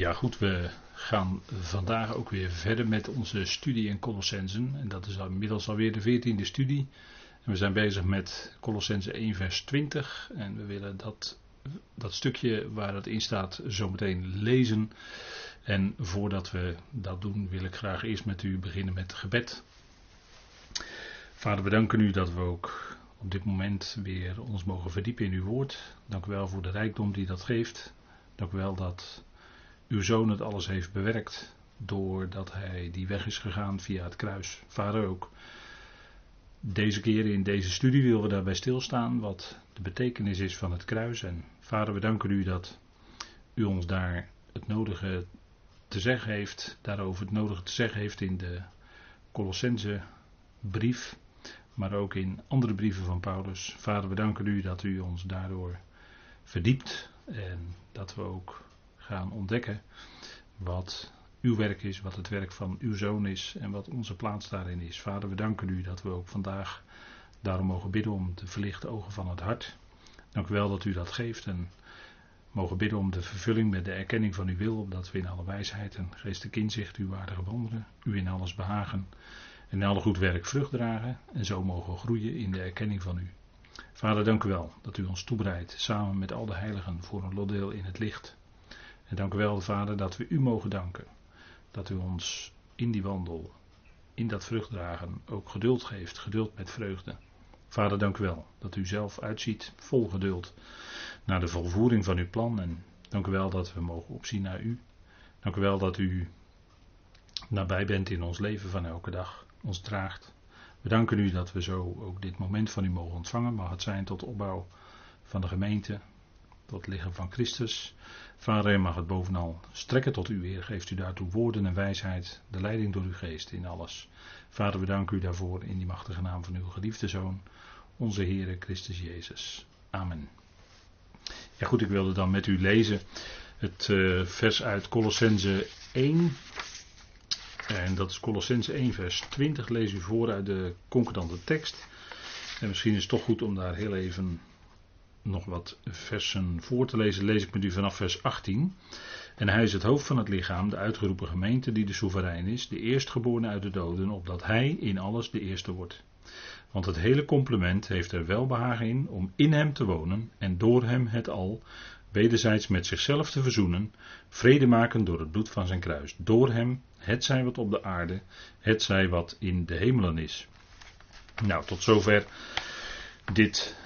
Ja, goed, we gaan vandaag ook weer verder met onze studie in Colossensen. En dat is inmiddels alweer de veertiende studie. We zijn bezig met Colossensen 1, vers 20. En we willen dat, dat stukje waar dat in staat zometeen lezen. En voordat we dat doen, wil ik graag eerst met u beginnen met gebed. Vader, we danken u dat we ook op dit moment weer ons mogen verdiepen in uw woord. Dank u wel voor de rijkdom die dat geeft. Dank u wel dat uw zoon het alles heeft bewerkt. Doordat hij die weg is gegaan via het kruis. Vader ook. Deze keer in deze studie willen we daarbij stilstaan wat de betekenis is van het kruis. En vader, we danken u dat u ons daar het nodige te zeggen heeft, daarover het nodige te zeggen heeft in de Colossense brief, maar ook in andere brieven van Paulus. Vader, we danken u dat u ons daardoor verdiept en dat we ook gaan ontdekken wat uw werk is, wat het werk van uw zoon is en wat onze plaats daarin is. Vader, we danken u dat we ook vandaag daarom mogen bidden om de verlichte ogen van het hart. Dank u wel dat u dat geeft en mogen bidden om de vervulling met de erkenning van uw wil, opdat we in alle wijsheid en geestelijk inzicht uw waardige wandelen, u in alles behagen en alle goed werk vrucht dragen en zo mogen groeien in de erkenning van u. Vader, dank u wel dat u ons toebereidt samen met al de heiligen voor een lotdeel in het licht. En dank u wel, Vader, dat we u mogen danken. Dat u ons in die wandel, in dat vruchtdragen, ook geduld geeft, geduld met vreugde. Vader, dank u wel dat u zelf uitziet, vol geduld, naar de volvoering van uw plan. En dank u wel dat we mogen opzien naar u. Dank u wel dat u nabij bent in ons leven van elke dag, ons draagt. We danken u dat we zo ook dit moment van u mogen ontvangen. Mag het zijn tot opbouw van de gemeente, tot het lichaam van Christus. Vader, mag het bovenal strekken tot u weer. Geeft u daartoe woorden en wijsheid, de leiding door uw geest in alles. Vader, we danken u daarvoor in die machtige naam van uw geliefde Zoon, onze Heere Christus Jezus. Amen. Ja goed, ik wilde dan met u lezen het uh, vers uit Colossense 1. En dat is Colossense 1 vers 20. Lees u voor uit de concordante tekst. En misschien is het toch goed om daar heel even nog wat versen voor te lezen, lees ik met u vanaf vers 18. En hij is het hoofd van het lichaam, de uitgeroepen gemeente die de soeverein is, de eerstgeborene uit de doden, opdat hij in alles de eerste wordt. Want het hele complement heeft er welbehagen in om in hem te wonen en door hem het al wederzijds met zichzelf te verzoenen, vrede maken door het bloed van zijn kruis. Door hem, het zij wat op de aarde, het zij wat in de hemelen is. Nou, tot zover dit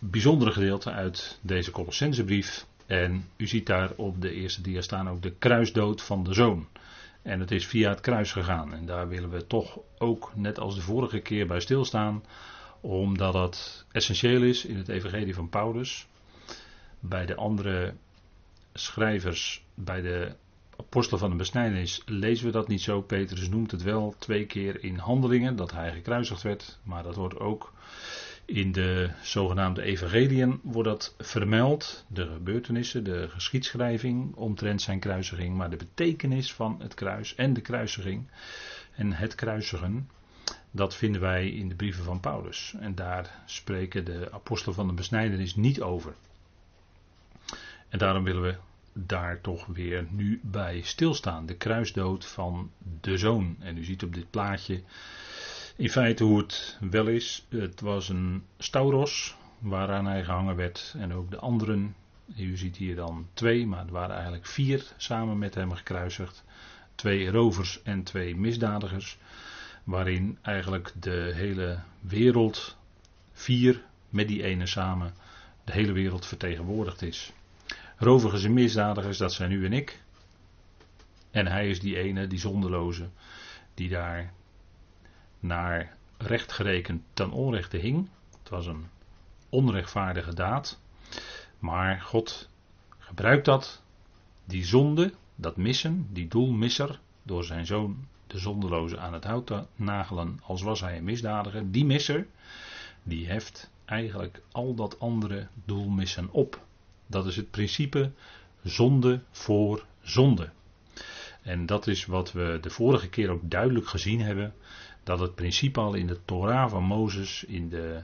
bijzondere gedeelte uit deze Colossensebrief. En u ziet daar op de eerste dia staan ook de kruisdood van de zoon. En het is via het kruis gegaan. En daar willen we toch ook, net als de vorige keer, bij stilstaan. Omdat dat essentieel is in het Evangelie van Paulus. Bij de andere schrijvers, bij de apostelen van de besnijdenis, lezen we dat niet zo. Petrus noemt het wel twee keer in handelingen dat hij gekruisigd werd. Maar dat wordt ook in de zogenaamde evangeliën wordt dat vermeld, de gebeurtenissen, de geschiedschrijving omtrent zijn kruisiging, maar de betekenis van het kruis en de kruisiging en het kruisigen, dat vinden wij in de brieven van Paulus. En daar spreken de apostelen van de besnijdenis niet over. En daarom willen we daar toch weer nu bij stilstaan. De kruisdood van de zoon. En u ziet op dit plaatje in feite hoe het wel is, het was een stauros waaraan hij gehangen werd en ook de anderen. U ziet hier dan twee, maar er waren eigenlijk vier samen met hem gekruisigd. Twee rovers en twee misdadigers, waarin eigenlijk de hele wereld, vier met die ene samen, de hele wereld vertegenwoordigd is. Rovers en misdadigers, dat zijn u en ik. En hij is die ene, die zonderloze, die daar naar recht gerekend ten onrechte hing. Het was een onrechtvaardige daad. Maar God gebruikt dat, die zonde, dat missen, die doelmisser, door zijn zoon de zondeloze aan het hout te nagelen, als was hij een misdadiger. Die misser, die heft eigenlijk al dat andere doelmissen op. Dat is het principe zonde voor zonde. En dat is wat we de vorige keer ook duidelijk gezien hebben dat het principe al in de Torah van Mozes, in de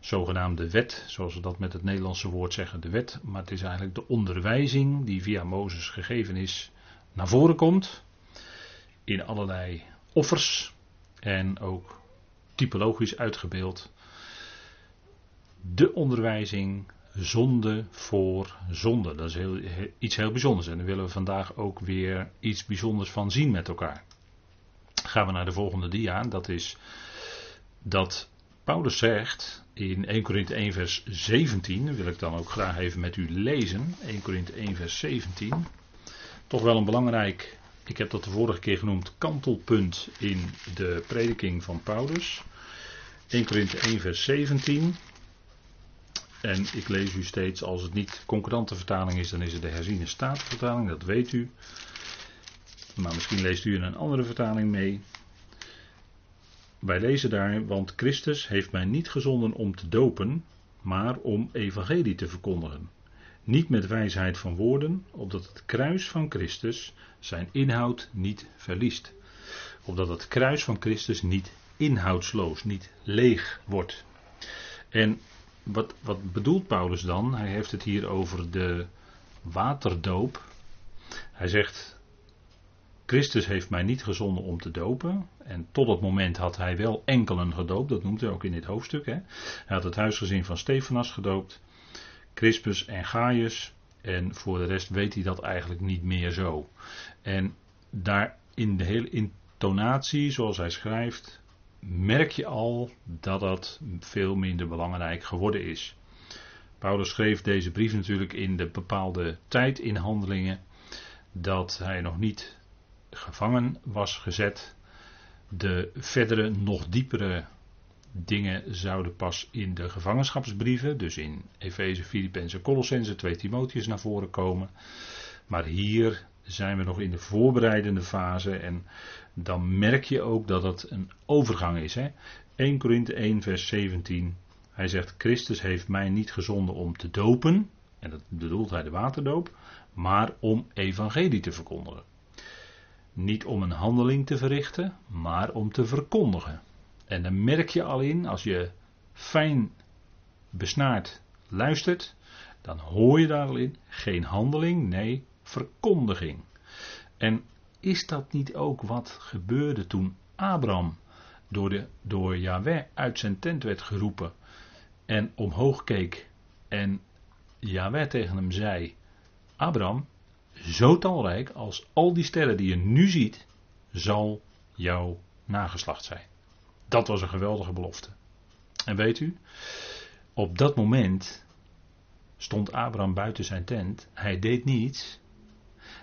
zogenaamde wet, zoals we dat met het Nederlandse woord zeggen, de wet, maar het is eigenlijk de onderwijzing die via Mozes gegeven is, naar voren komt. In allerlei offers en ook typologisch uitgebeeld. De onderwijzing zonde voor zonde. Dat is heel, iets heel bijzonders en daar willen we vandaag ook weer iets bijzonders van zien met elkaar. Gaan we naar de volgende dia, dat is dat Paulus zegt in 1 Korinthe 1 vers 17, dat wil ik dan ook graag even met u lezen, 1 Korinthe 1 vers 17, toch wel een belangrijk, ik heb dat de vorige keer genoemd, kantelpunt in de prediking van Paulus. 1 Korinthe 1 vers 17. En ik lees u steeds, als het niet concurrente vertaling is, dan is het de herziene staatvertaling, dat weet u. Maar misschien leest u in een andere vertaling mee. Wij lezen daar, want Christus heeft mij niet gezonden om te dopen, maar om evangelie te verkondigen. Niet met wijsheid van woorden, opdat het kruis van Christus zijn inhoud niet verliest. Opdat het kruis van Christus niet inhoudsloos, niet leeg wordt. En wat, wat bedoelt Paulus dan? Hij heeft het hier over de waterdoop. Hij zegt, Christus heeft mij niet gezonden om te dopen. En tot dat moment had hij wel enkelen gedoopt. Dat noemt hij ook in dit hoofdstuk. Hè. Hij had het huisgezin van Stefanas gedoopt. Crispus en Gaius. En voor de rest weet hij dat eigenlijk niet meer zo. En daar in de hele intonatie, zoals hij schrijft, merk je al dat dat veel minder belangrijk geworden is. Paulus schreef deze brief natuurlijk in de bepaalde tijd in handelingen dat hij nog niet gevangen was gezet. De verdere, nog diepere dingen zouden pas in de gevangenschapsbrieven, dus in Efeze, Filippenzen, Colossense, 2 Timotheus naar voren komen. Maar hier zijn we nog in de voorbereidende fase en dan merk je ook dat het een overgang is. Hè? 1 Korinthe 1 vers 17. Hij zegt, Christus heeft mij niet gezonden om te dopen, en dat bedoelt hij de waterdoop, maar om evangelie te verkondigen. Niet om een handeling te verrichten, maar om te verkondigen. En dan merk je al in, als je fijn besnaard luistert, dan hoor je daar al in geen handeling, nee, verkondiging. En is dat niet ook wat gebeurde toen Abraham door, de, door Yahweh uit zijn tent werd geroepen en omhoog keek en Yahweh tegen hem zei: Abraham, zo talrijk als al die sterren die je nu ziet, zal jouw nageslacht zijn. Dat was een geweldige belofte. En weet u, op dat moment stond Abraham buiten zijn tent. Hij deed niets.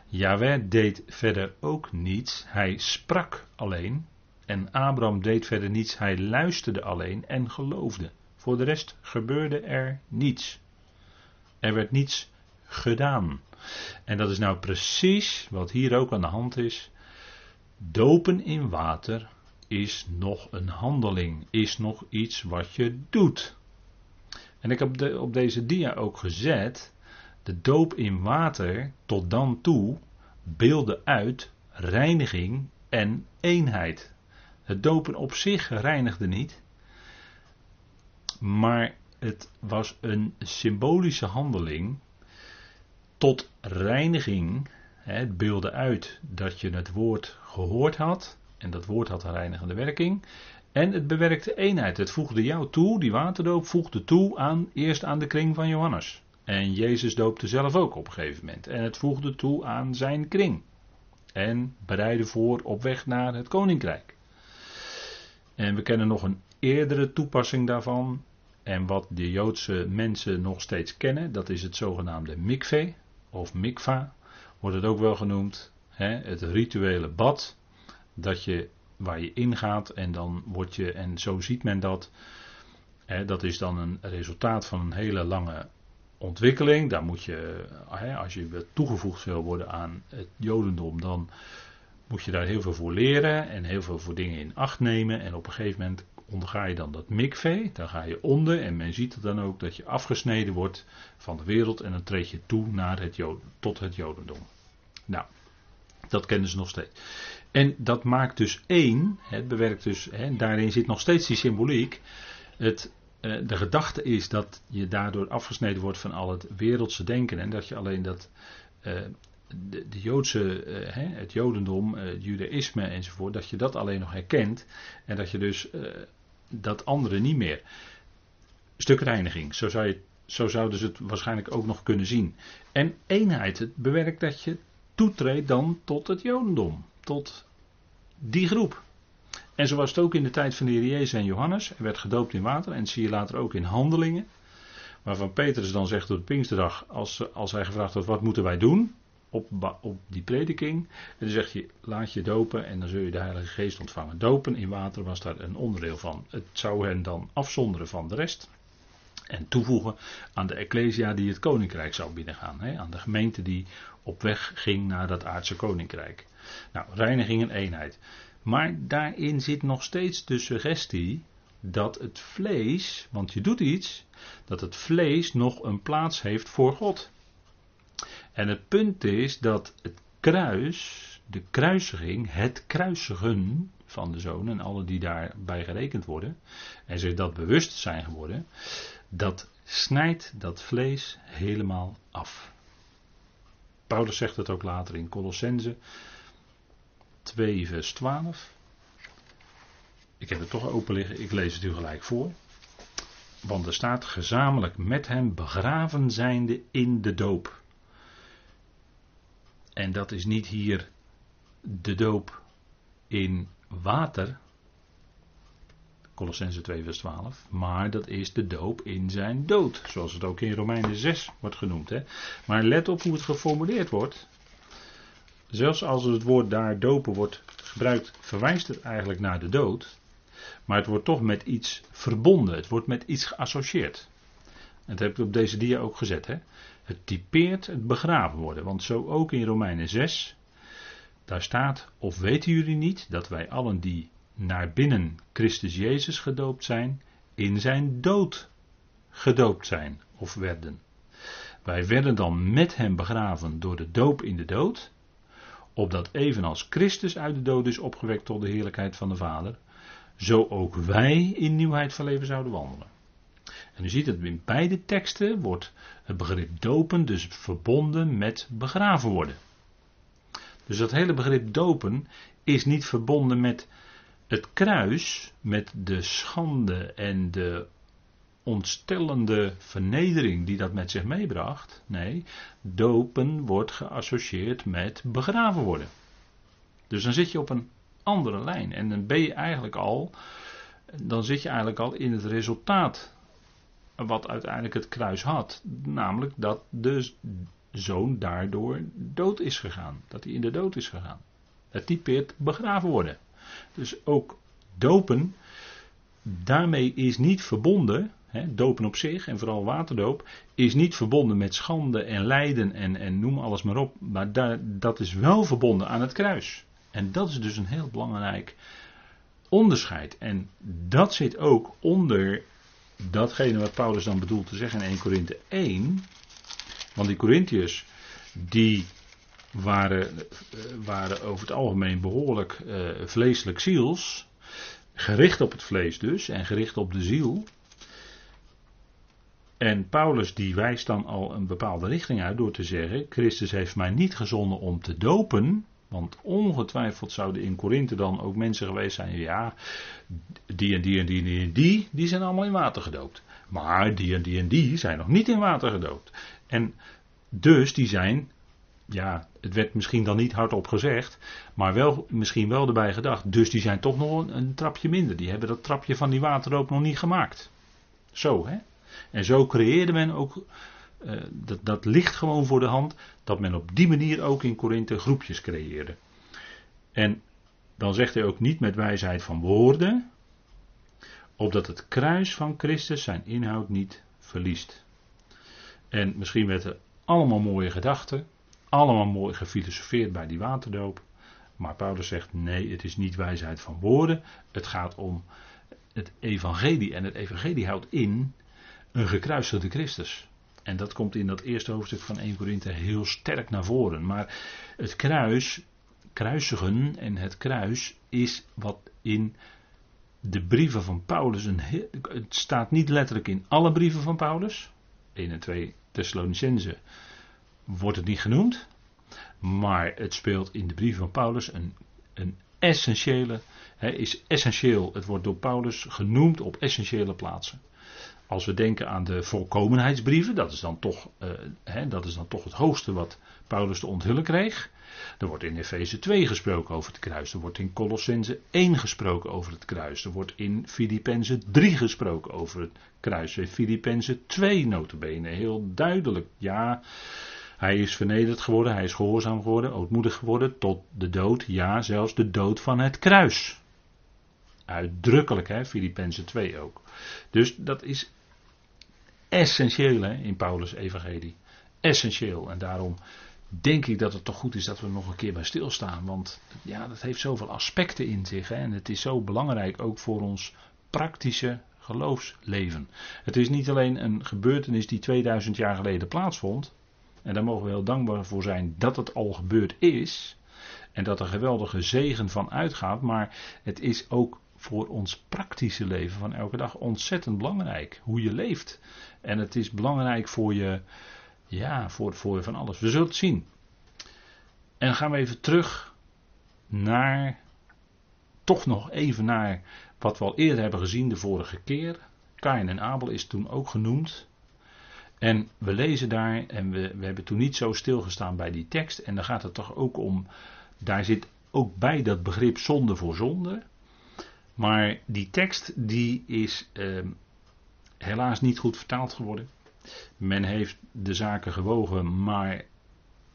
Yahweh deed verder ook niets. Hij sprak alleen. En Abraham deed verder niets. Hij luisterde alleen en geloofde. Voor de rest gebeurde er niets. Er werd niets gedaan. En dat is nou precies wat hier ook aan de hand is. Dopen in water is nog een handeling, is nog iets wat je doet. En ik heb op deze dia ook gezet, de doop in water tot dan toe beelde uit reiniging en eenheid. Het dopen op zich reinigde niet, maar het was een symbolische handeling tot reiniging. Het beelde uit dat je het woord gehoord had en dat woord had een reinigende werking. En het bewerkte eenheid. Het voegde jou toe, die waterdoop voegde toe aan, eerst aan de kring van Johannes. En Jezus doopte zelf ook op een gegeven moment. En het voegde toe aan zijn kring. En bereidde voor op weg naar het koninkrijk. En we kennen nog een eerdere toepassing daarvan. En wat de Joodse mensen nog steeds kennen, dat is het zogenaamde mikve of mikva, wordt het ook wel genoemd. Hè, het rituele bad dat je, waar je ingaat en dan word je, en zo ziet men dat, hè, dat is dan een resultaat van een hele lange ontwikkeling. Daar moet je, hè, als je toegevoegd wil worden aan het Jodendom, dan moet je daar heel veel voor leren en heel veel voor dingen in acht nemen. En op een gegeven moment onderga je dan dat mikvee, dan ga je onder en men ziet dan ook dat je afgesneden wordt van de wereld en dan treed je toe naar het tot het Jodendom. Nou, dat kennen ze nog steeds. En dat maakt dus één, het bewerkt dus, hè, daarin zit nog steeds die symboliek. Het eh, de gedachte is dat je daardoor afgesneden wordt van al het wereldse denken en dat je alleen dat eh, de, de, Joodse, hè, het Jodendom, het Judaïsme enzovoort, dat je dat alleen nog herkent en dat je dus dat andere niet meer. Stuk reiniging, zo, zou zo zouden ze het waarschijnlijk ook nog kunnen zien. En eenheid, het bewerkt dat je toetreedt dan tot het Jodendom, tot die groep. En zo was het ook in de tijd van de en Johannes. Hij werd gedoopt in water en zie je later ook in handelingen. Waarvan Petrus dan zegt op de Pinksterdag, als, als hij gevraagd wordt, wat moeten wij doen? Op, op die prediking. En dan zeg je, laat je dopen en dan zul je de Heilige Geest ontvangen. Dopen in water was daar een onderdeel van. Het zou hen dan afzonderen van de rest. En toevoegen aan de Ecclesia die het koninkrijk zou binnengaan. Hè? Aan de gemeente die op weg ging naar dat aardse koninkrijk. Nou, reiniging en eenheid. Maar daarin zit nog steeds de suggestie dat het vlees, want je doet iets, dat het vlees nog een plaats heeft voor God. En het punt is dat het kruis, de kruisiging, het kruisigen van de zoon en alle die daarbij gerekend worden, en zich dat bewust zijn geworden, dat snijdt dat vlees helemaal af. Paulus zegt het ook later in Colossense 2, vers 12. Ik heb het toch open liggen, ik lees het u gelijk voor. Want er staat gezamenlijk met hem begraven zijnde in de doop. En dat is niet hier de doop in water, Colossense 2 vers 12, maar dat is de doop in zijn dood, zoals het ook in Romeinen 6 wordt genoemd. Hè. Maar let op hoe het geformuleerd wordt. Zelfs als het woord daar dopen wordt gebruikt, verwijst het eigenlijk naar de dood. Maar het wordt toch met iets verbonden. Het wordt met iets geassocieerd. En dat heb ik op deze dia ook gezet. Hè? Het typeert het begraven worden. Want zo ook in Romeinen 6. Daar staat: Of weten jullie niet dat wij allen die naar binnen Christus Jezus gedoopt zijn, in zijn dood gedoopt zijn of werden. Wij werden dan met hem begraven door de doop in de dood opdat evenals Christus uit de dood is opgewekt tot de heerlijkheid van de Vader, zo ook wij in nieuwheid van leven zouden wandelen. En u ziet het in beide teksten wordt het begrip dopen dus verbonden met begraven worden. Dus dat hele begrip dopen is niet verbonden met het kruis, met de schande en de ontstellende vernedering die dat met zich meebracht. Nee, dopen wordt geassocieerd met begraven worden. Dus dan zit je op een andere lijn. En dan ben je eigenlijk al, dan zit je eigenlijk al in het resultaat wat uiteindelijk het kruis had. Namelijk dat de zoon daardoor dood is gegaan. Dat hij in de dood is gegaan. Het typeert begraven worden. Dus ook dopen, daarmee is niet verbonden dopen op zich, en vooral waterdoop, is niet verbonden met schande en lijden en, en noem alles maar op. Maar dat is wel verbonden aan het kruis. En dat is dus een heel belangrijk onderscheid. En dat zit ook onder datgene wat Paulus dan bedoelt te zeggen in 1 Korinthe 1. Want die Corinthiërs, die waren, eh, waren over het algemeen behoorlijk uh, vleeselijk ziels. Gericht op het vlees dus en gericht op de ziel. En Paulus die wijst dan al een bepaalde richting uit door te zeggen: Christus heeft mij niet gezonden om te dopen. Want ongetwijfeld zouden in Korinthe dan ook mensen geweest zijn, ja, die en die en die en die en die, die zijn allemaal in water gedoopt. Maar die en die en die zijn nog niet in water gedoopt. En dus die zijn, ja, het werd misschien dan niet hardop gezegd, maar wel, misschien wel erbij gedacht. Dus die zijn toch nog een, trapje minder. Die hebben dat trapje van die waterdoop nog niet gemaakt. Zo, hè? En zo creëerde men ook, uh, dat, dat ligt gewoon voor de hand, dat men op die manier ook in Korinthe groepjes creëerde. En dan zegt hij ook niet met wijsheid van woorden, opdat het kruis van Christus zijn inhoud niet verliest. En misschien werd er allemaal mooie gedachten, allemaal mooi gefilosofeerd bij die waterdoop. Maar Paulus zegt: nee, het is niet wijsheid van woorden. Het gaat om het evangelie. En het evangelie houdt in een gekruisigde Christus. En dat komt in dat eerste hoofdstuk van 1 Korinthe heel sterk naar voren. Maar het kruis, kruisigen en het kruis is wat in de brieven van Paulus, een, het staat niet letterlijk in alle brieven van Paulus. 1 en 2 Thessalonicense wordt het niet genoemd. Maar het speelt in de brieven van Paulus een, een essentiële, hè, is essentieel. Het wordt door Paulus genoemd op essentiële plaatsen. Als we denken aan de volkomenheidsbrieven, dat is dan toch, uh, hè, dat is dan toch het hoogste wat Paulus te onthullen kreeg. Er wordt in Efeze 2 gesproken over het kruis. Er wordt in Colossense 1 gesproken over het kruis. Er wordt in Filippenzen 3 gesproken over het kruis. In Filippenzen 2 notabene. Heel duidelijk. Ja, hij is vernederd geworden. Hij is gehoorzaam geworden. Ootmoedig geworden. Tot de dood. Ja, zelfs de dood van het kruis. Uitdrukkelijk, hè. Filippenzen 2 ook. Dus dat is essentieel hè, in Paulus' evangelie. Essentieel. En daarom denk ik dat het toch goed is dat we nog een keer bij stilstaan. Want ja, dat heeft zoveel aspecten in zich. Hè, en het is zo belangrijk ook voor ons praktische geloofsleven. Het is niet alleen een gebeurtenis die 2000 jaar geleden plaatsvond. En daar mogen we heel dankbaar voor zijn dat het al gebeurd is. En dat er geweldige zegen van uitgaat. Maar het is ook voor ons praktische leven van elke dag ontzettend belangrijk. Hoe je leeft. En het is belangrijk voor je, ja, voor, voor van alles. We zullen het zien. En gaan we even terug naar, toch nog even naar wat we al eerder hebben gezien de vorige keer. Kain en Abel is toen ook genoemd. En we lezen daar, en we, we hebben toen niet zo stilgestaan bij die tekst. En dan gaat het toch ook om, daar zit ook bij dat begrip zonde voor zonde. Maar die tekst die is eh, helaas niet goed vertaald geworden. Men heeft de zaken gewogen, maar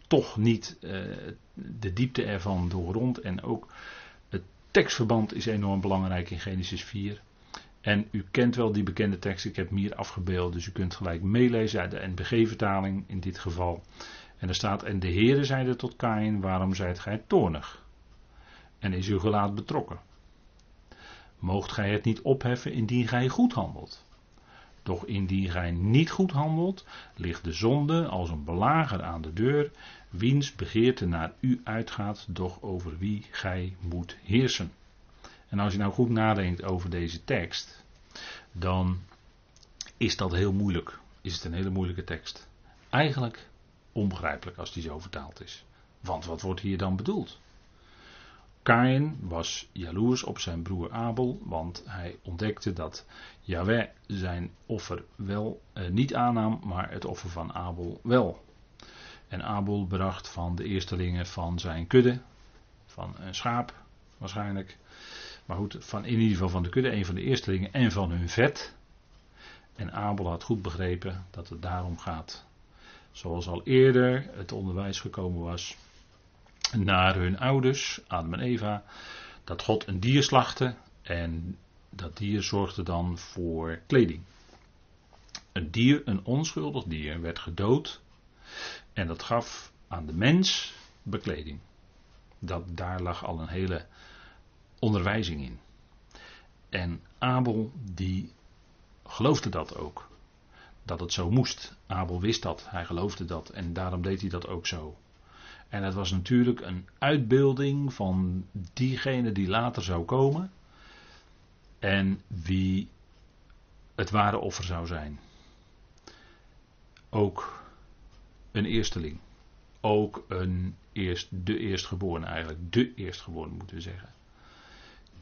toch niet uh, de diepte ervan doorgrond. En ook het tekstverband is enorm belangrijk in Genesis 4. En u kent wel die bekende tekst, ik heb hem hier afgebeeld, dus u kunt gelijk meelezen uit de NBG-vertaling in dit geval. En er staat, en de Heere zeide tot Kain, waarom zijt gij toornig? En is uw gelaat betrokken? Moogt gij het niet opheffen indien gij goed handelt? Doch indien gij niet goed handelt, ligt de zonde als een belager aan de deur, wiens begeerte naar u uitgaat, doch over wie gij moet heersen. En als je nou goed nadenkt over deze tekst, dan is dat heel moeilijk. Is het een hele moeilijke tekst. Eigenlijk onbegrijpelijk als die zo vertaald is. Want wat wordt hier dan bedoeld? Kain was jaloers op zijn broer Abel, want hij ontdekte dat Yahweh zijn offer wel eh, niet aannam, maar het offer van Abel wel. En Abel bracht van de eerstelingen van zijn kudde, van een schaap waarschijnlijk, maar goed, van, in ieder geval van de kudde, een van de eerstelingen en van hun vet. En Abel had goed begrepen dat het daarom gaat. Zoals al eerder het onderwijs gekomen was naar hun ouders, Adam en Eva, dat God een dier slachtte en dat dier zorgde dan voor kleding. Een dier, een onschuldig dier, werd gedood en dat gaf aan de mens bekleding. Dat, daar lag al een hele onderwijzing in. En Abel die geloofde dat ook. Dat het zo moest. Abel wist dat, hij geloofde dat en daarom deed hij dat ook zo. En het was natuurlijk een uitbeelding van diegene die later zou komen. En wie het ware offer zou zijn. Ook een eersteling. Ook een eerst, de eerstgeborene eigenlijk. De eerstgeborene moeten we zeggen.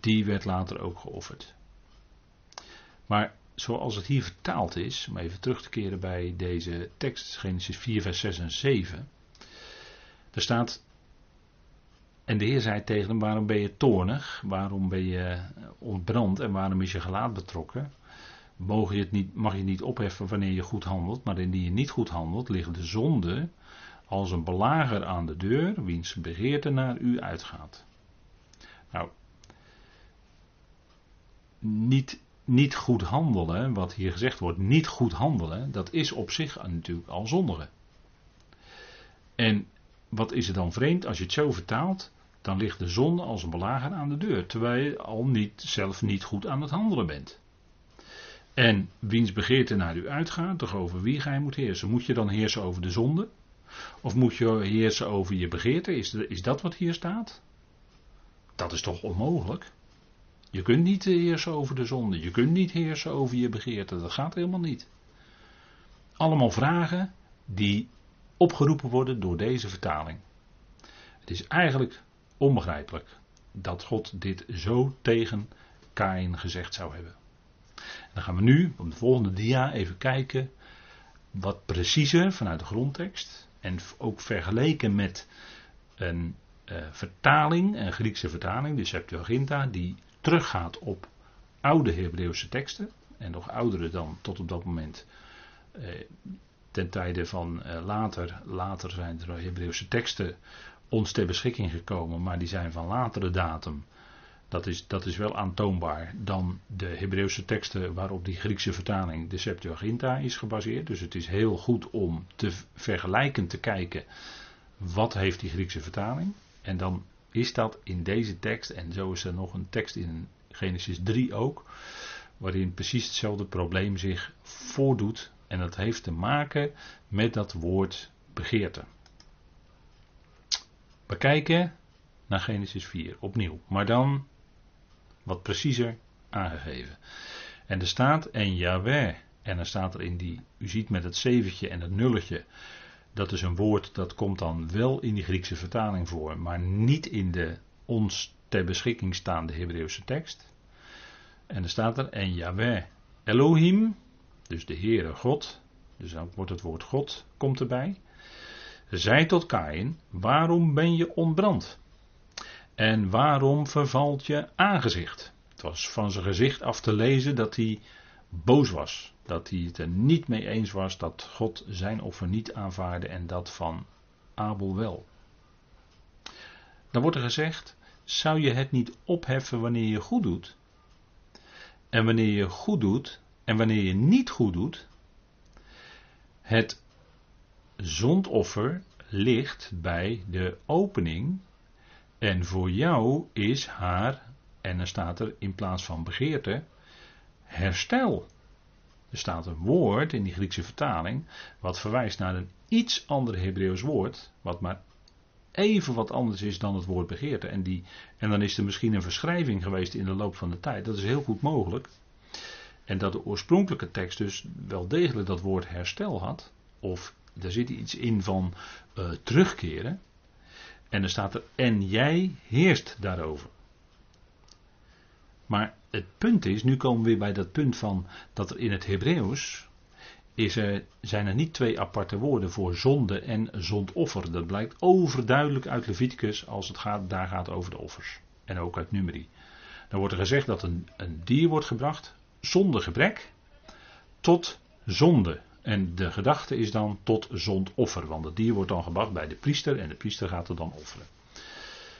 Die werd later ook geofferd. Maar zoals het hier vertaald is, om even terug te keren bij deze tekst, Genesis 4, vers 6 en 7. Er staat. En de Heer zei tegen hem: Waarom ben je toornig? Waarom ben je ontbrand? En waarom is je gelaat betrokken? Mag je, het niet, mag je niet opheffen wanneer je goed handelt, maar indien je niet goed handelt, ligt de zonde als een belager aan de deur, wiens begeerte naar u uitgaat. Nou, niet, niet goed handelen, wat hier gezegd wordt, niet goed handelen, dat is op zich natuurlijk al zondige. En wat is er dan vreemd als je het zo vertaalt? Dan ligt de zonde als een belager aan de deur, terwijl je al niet, zelf niet goed aan het handelen bent. En wiens begeerte naar u uitgaat, toch over wie gij moet heersen. Moet je dan heersen over de zonde? Of moet je heersen over je begeerte? Is, is dat wat hier staat? Dat is toch onmogelijk? Je kunt niet heersen over de zonde. Je kunt niet heersen over je begeerte. Dat gaat helemaal niet. Allemaal vragen die opgeroepen worden door deze vertaling. Het is eigenlijk onbegrijpelijk dat God dit zo tegen Kain gezegd zou hebben. dan gaan we nu op de volgende dia even kijken wat preciezer vanuit de grondtekst en ook vergeleken met een uh, vertaling, een Griekse vertaling, de Septuaginta, die teruggaat op oude Hebreeuwse teksten en nog oudere dan tot op dat moment uh, ten tijde van uh, later, later zijn er Hebreeuwse teksten ons ter beschikking gekomen, maar die zijn van latere datum. Dat is, dat is wel aantoonbaar dan de Hebreeuwse teksten waarop die Griekse vertaling, de Septuaginta, is gebaseerd. Dus het is heel goed om te vergelijken te kijken wat heeft die Griekse vertaling. En dan is dat in deze tekst, en zo is er nog een tekst in Genesis 3 ook, waarin precies hetzelfde probleem zich voordoet. En dat heeft te maken met dat woord begeerte. We kijken naar Genesis 4 opnieuw, maar dan wat preciezer aangegeven. En er staat en Yahweh, en dan staat er in die, u ziet met het zeventje en het nulletje, dat is een woord dat komt dan wel in die Griekse vertaling voor, maar niet in de ons ter beschikking staande Hebreeuwse tekst. En er staat er en Yahweh Elohim, dus de Heere God, dus dan wordt het woord God, komt erbij. Zij tot Kain, waarom ben je ontbrand? En waarom vervalt je aangezicht? Het was van zijn gezicht af te lezen dat hij boos was. Dat hij het er niet mee eens was dat God zijn offer niet aanvaarde en dat van Abel wel. Dan wordt er gezegd: zou je het niet opheffen wanneer je goed doet? En wanneer je goed doet en wanneer je niet goed doet, het zondoffer ligt bij de opening en voor jou is haar, en dan staat er in plaats van begeerte, herstel. Er staat een woord in die Griekse vertaling, wat verwijst naar een iets ander Hebreeuws woord, wat maar even wat anders is dan het woord begeerte. En, die, en dan is er misschien een verschrijving geweest in de loop van de tijd. Dat is heel goed mogelijk. En dat de oorspronkelijke tekst dus wel degelijk dat woord herstel had, of er zit iets in van uh, terugkeren. En er staat er, en jij heerst daarover. Maar het punt is, nu komen we weer bij dat punt van dat er in het Hebreeuws is er, zijn er niet twee aparte woorden voor zonde en zondoffer. Dat blijkt overduidelijk uit Leviticus als het gaat, daar gaat over de offers. En ook uit Numeri. Dan wordt er gezegd dat een, een dier wordt gebracht zonder gebrek tot zonde. En de gedachte is dan tot zondoffer. Want het dier wordt dan gebracht bij de priester en de priester gaat er dan offeren.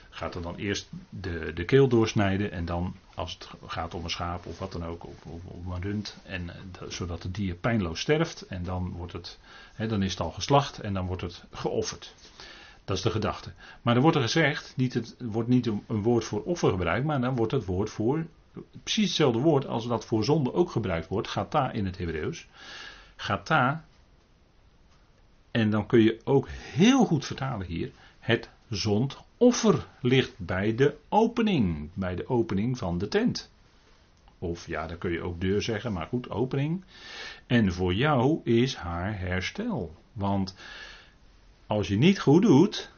Gaat er dan eerst de, de keel doorsnijden en dan, als het gaat om een schaap of wat dan ook, of, een rund, en, eh, zodat het dier pijnloos sterft. En dan, wordt het, hè, dan is het al geslacht en dan wordt het geofferd. Dat is de gedachte. Maar er wordt er gezegd, niet het wordt niet een woord voor offer gebruikt, maar dan wordt het woord voor, precies hetzelfde woord als dat voor zonde ook gebruikt wordt, gaat daar in het Hebreeuws. Gata. En dan kun je ook heel goed vertalen hier. Het zondoffer ligt bij de opening. Bij de opening van de tent. Of ja, dan kun je ook deur zeggen, maar goed, opening. En voor jou is haar herstel. Want als je niet goed doet,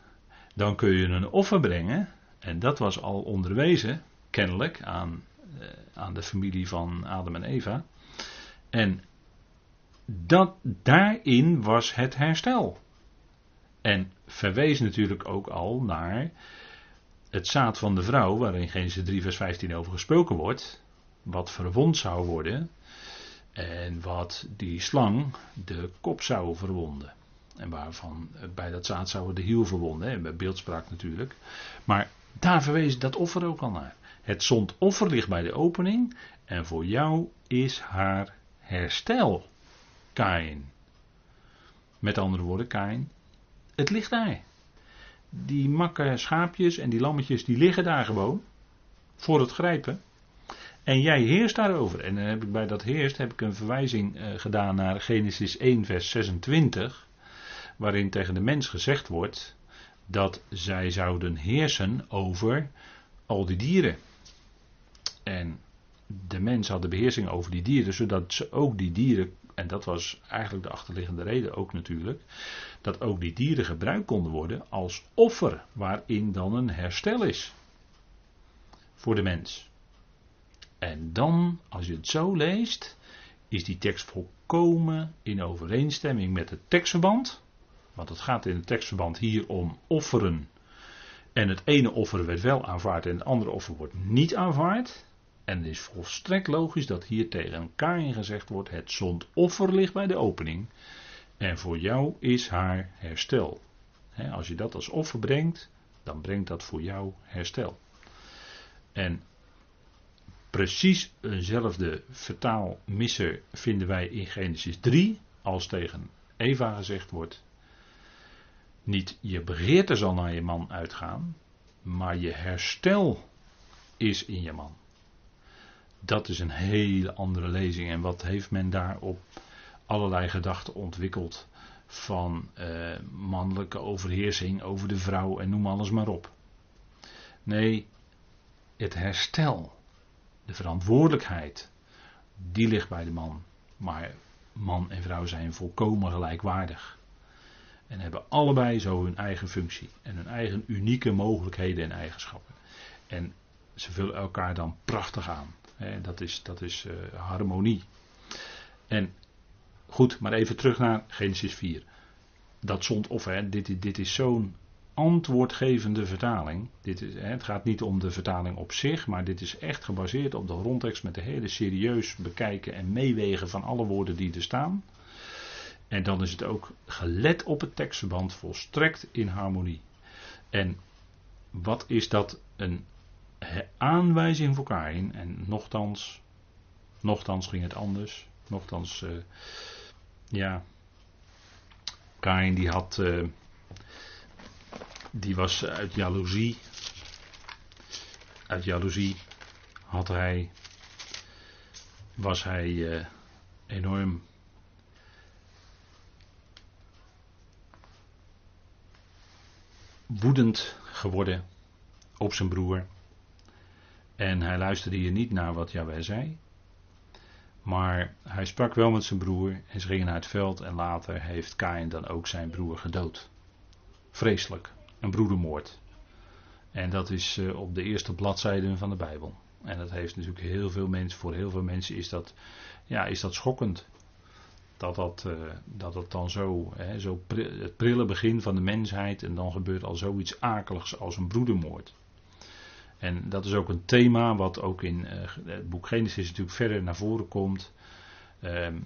dan kun je een offer brengen. En dat was al onderwezen, kennelijk, aan, aan de familie van Adam en Eva. En dat, daarin was het herstel. En verwees natuurlijk ook al naar het zaad van de vrouw, waarin Genesis 3 vers 15 over gesproken wordt, wat verwond zou worden en wat die slang de kop zou verwonden. En waarvan bij dat zaad zou de hiel verwonden, hè, bij beeldspraak natuurlijk. Maar daar verwees dat offer ook al naar. Het zondoffer ligt bij de opening en voor jou is haar herstel. Kain. Met andere woorden, Kain, het ligt daar. Die makke schaapjes en die lammetjes, die liggen daar gewoon. Voor het grijpen. En jij heerst daarover. En dan heb ik bij dat heerst heb ik een verwijzing uh, gedaan naar Genesis 1, vers 26. Waarin tegen de mens gezegd wordt dat zij zouden heersen over al die dieren. En de mens had de beheersing over die dieren, zodat ze ook die dieren, en dat was eigenlijk de achterliggende reden ook natuurlijk, dat ook die dieren gebruikt konden worden als offer, waarin dan een herstel is voor de mens. En dan, als je het zo leest, is die tekst volkomen in overeenstemming met het tekstverband. Want het gaat in het tekstverband hier om offeren. En het ene offer werd wel aanvaard en het andere offer wordt niet aanvaard. En het is volstrekt logisch dat hier tegen Kain gezegd wordt: het zondoffer ligt bij de opening. En voor jou is haar herstel. als je dat als offer brengt, dan brengt dat voor jou herstel. En precies eenzelfde vertaalmisser vinden wij in Genesis 3, als tegen Eva gezegd wordt: Niet je begeerte zal naar je man uitgaan, maar je herstel is in je man. Dat is een hele andere lezing. En wat heeft men daar op allerlei gedachten ontwikkeld van eh, mannelijke overheersing over de vrouw en noem alles maar op. Nee, het herstel, de verantwoordelijkheid, die ligt bij de man. Maar man en vrouw zijn volkomen gelijkwaardig. En hebben allebei zo hun eigen functie en hun eigen unieke mogelijkheden en eigenschappen. En ze vullen elkaar dan prachtig aan. Dat is, dat is uh, harmonie. En goed, maar even terug naar Genesis 4. Dat zondoffer, dit, dit is zo'n antwoordgevende vertaling. Dit is, het gaat niet om de vertaling op zich, maar dit is echt gebaseerd op de grondtekst met de hele serieus bekijken en meewegen van alle woorden die er staan. En dan is het ook gelet op het tekstverband volstrekt in harmonie. En wat is dat een aanwijzing voor Kain? En nochtans, nochtans ging het anders. Nochtans, uh, ja, Kain die had, uh, die was uit jaloezie, uit jaloezie had hij, was hij uh, enorm woedend geworden op zijn broer. En hij luisterde hier niet naar wat Jaweh zei. Maar hij sprak wel met zijn broer en ze gingen naar het veld en later heeft Kain dan ook zijn broer gedood. Vreselijk, een broedermoord. En dat is eh, op de eerste bladzijden van de Bijbel. En dat heeft natuurlijk heel veel mensen, voor heel veel mensen is dat, ja, is dat schokkend. Dat dat, uh, dat het dan zo, hè, zo het prille begin van de mensheid en dan gebeurt al zoiets akeligs als een broedermoord. En dat is ook een thema wat ook in uh, het boek Genesis natuurlijk verder naar voren komt. Um,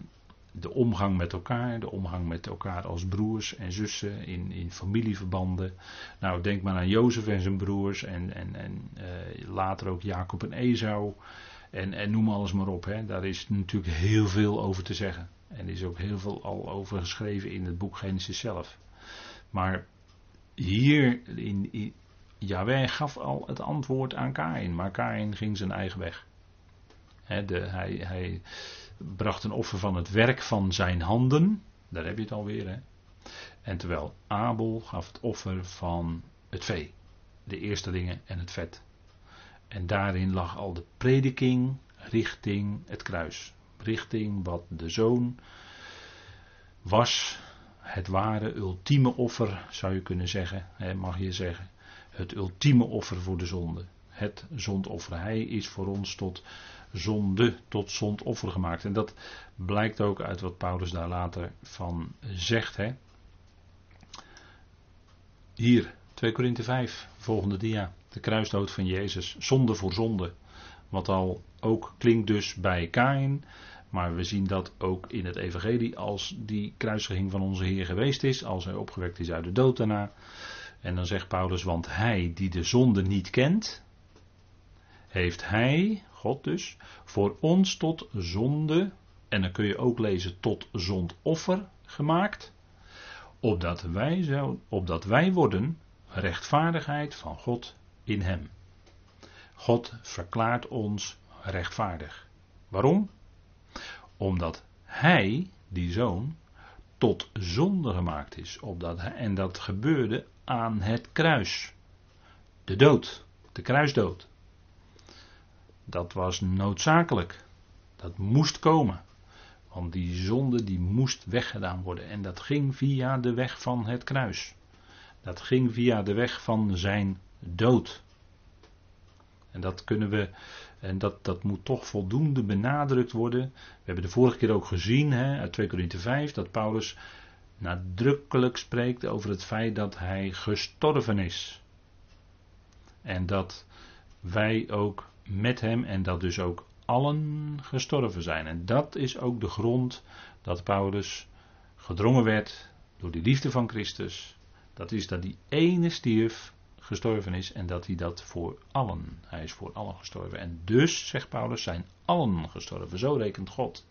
de omgang met elkaar, de omgang met elkaar als broers en zussen in, in familieverbanden. Nou, denk maar aan Jozef en zijn broers en, en, en uh, later ook Jacob en Esau. En, en noem alles maar op. Hè. Daar is natuurlijk heel veel over te zeggen. En er is ook heel veel al over geschreven in het boek Genesis zelf. Maar hier in, in Yahweh gaf al het antwoord aan Kain, maar Kain ging zijn eigen weg. de, hij, hij, bracht een offer van het werk van zijn handen, daar heb je het alweer. Hè? En terwijl Abel gaf het offer van het vee, de eerste dingen en het vet. En daarin lag al de prediking richting het kruis. Richting wat de zoon was, het ware ultieme offer, zou je kunnen zeggen, mag je zeggen het ultieme offer voor de zonde. Het zondoffer. Hij is voor ons tot zonde, tot zondoffer gemaakt. En dat blijkt ook uit wat Paulus daar later van zegt. Hè? Hier, 2 Korinthe 5, volgende dia. De kruisdood van Jezus, zonde voor zonde. Wat al ook klinkt dus bij Kain. Maar we zien dat ook in het evangelie als die kruisiging van onze Heer geweest is. Als hij opgewekt is uit de dood daarna. En dan zegt Paulus, want hij die de zonde niet kent, heeft hij, God dus, voor ons tot zonde, en dan kun je ook lezen tot zondoffer gemaakt, opdat wij, zo, opdat wij worden rechtvaardigheid van God in hem. God verklaart ons rechtvaardig. Waarom? Omdat hij, die zoon, tot zonde gemaakt is. Opdat en dat gebeurde aan het kruis. De dood, de kruisdood. dat was noodzakelijk. Dat moest komen. Want die zonde die moest weggedaan worden. En dat ging via de weg van het kruis. Dat ging via de weg van zijn dood. En dat kunnen we, en dat, dat moet toch voldoende benadrukt worden. We hebben de vorige keer ook gezien, hè, uit 2 Korinthe 5, dat Paulus nadrukkelijk spreekt over het feit dat hij gestorven is. En dat wij ook met hem en dat dus ook allen gestorven zijn. En dat is ook de grond dat Paulus gedrongen werd door de liefde van Christus. Dat is dat die ene stierf gestorven is en dat hij dat voor allen. Hij is voor allen gestorven. En dus, zegt Paulus, zijn allen gestorven. Zo rekent God.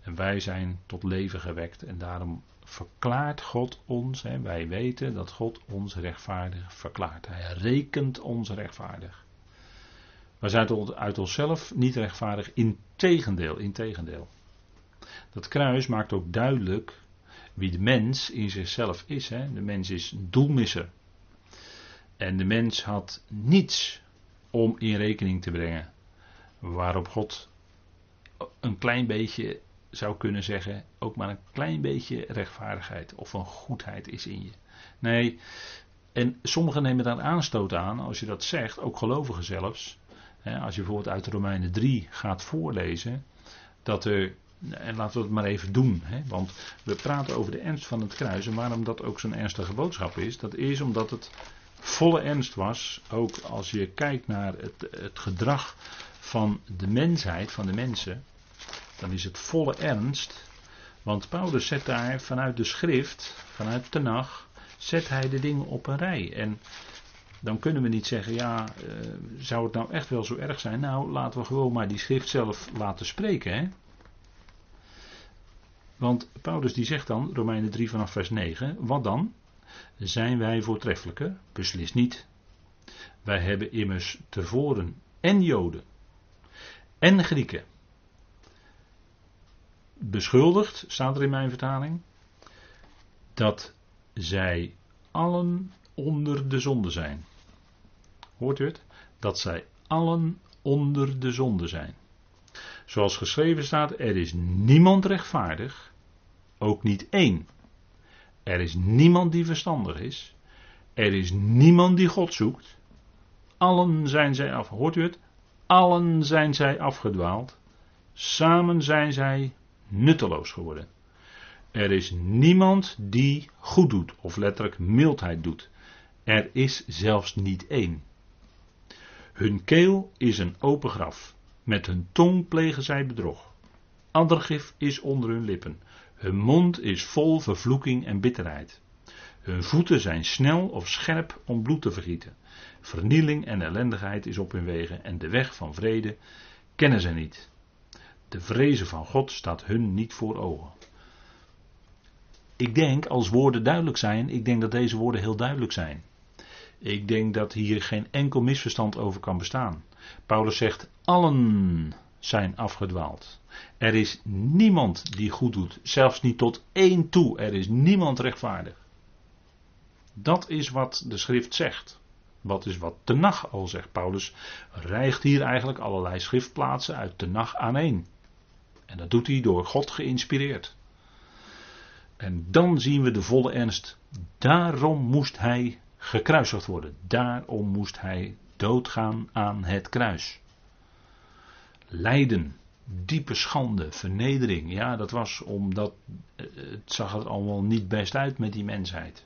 En wij zijn tot leven gewekt en daarom verklaart God ons. Hè, wij weten dat God ons rechtvaardig verklaart. Hij rekent ons rechtvaardig. Wij zijn uit onszelf niet rechtvaardig. Integendeel, integendeel. Dat kruis maakt ook duidelijk wie de mens in zichzelf is. Hè. De mens is een doelmisser. En de mens had niets om in rekening te brengen. Waarop God een klein beetje zou kunnen zeggen, ook maar een klein beetje rechtvaardigheid of een goedheid is in je. Nee, en sommigen nemen daar aanstoot aan, als je dat zegt, ook gelovigen zelfs. Als je bijvoorbeeld uit Romeinen 3 gaat voorlezen, dat er, en laten we het maar even doen, want we praten over de ernst van het kruis en waarom dat ook zo'n ernstige boodschap is, dat is omdat het volle ernst was, ook als je kijkt naar het, het gedrag van de mensheid, van de mensen, dan is het volle ernst. Want Paulus zet daar vanuit de schrift, vanuit Tenach, zet hij de dingen op een rij. En dan kunnen we niet zeggen, ja, uh, zou het nou echt wel zo erg zijn? Nou, laten we gewoon maar die schrift zelf laten spreken. Hè? Want Paulus die zegt dan, Romeinen 3 vanaf vers 9, wat dan? Zijn wij voortreffelijker? Beslist niet. Wij hebben immers tevoren en Joden en Grieken beschuldigd, staat er in mijn vertaling, dat zij allen onder de zonde zijn. Hoort u het? Dat zij allen onder de zonde zijn. Zoals geschreven staat, er is niemand rechtvaardig, ook niet één. Er is niemand die verstandig is. Er is niemand die God zoekt. Allen zijn zij af. Hoort u het? Allen zijn zij afgedwaald. Samen zijn zij nutteloos geworden. Er is niemand die goed doet, of letterlijk mildheid doet. Er is zelfs niet één. Hun keel is een open graf. Met hun tong plegen zij bedrog. Addergif is onder hun lippen. Hun mond is vol vervloeking en bitterheid. Hun voeten zijn snel of scherp om bloed te vergieten. Vernieling en ellendigheid is op hun wegen en de weg van vrede kennen zij niet. De vrezen van God staat hun niet voor ogen. Ik denk, als woorden duidelijk zijn, ik denk dat deze woorden heel duidelijk zijn. Ik denk dat hier geen enkel misverstand over kan bestaan. Paulus zegt: allen zijn afgedwaald. Er is niemand die goed doet, zelfs niet tot één toe. Er is niemand rechtvaardig. Dat is wat de schrift zegt. Wat is wat Tenach al zegt. Paulus rijgt hier eigenlijk allerlei schriftplaatsen uit Tenach aan één. En dat doet hij door God geïnspireerd. En dan zien we de volle ernst. Daarom moest hij gekruisigd worden. Daarom moest hij doodgaan aan het kruis. Lijden, diepe schande, vernedering. Ja, dat was omdat eh, het zag er allemaal niet best uit met die mensheid.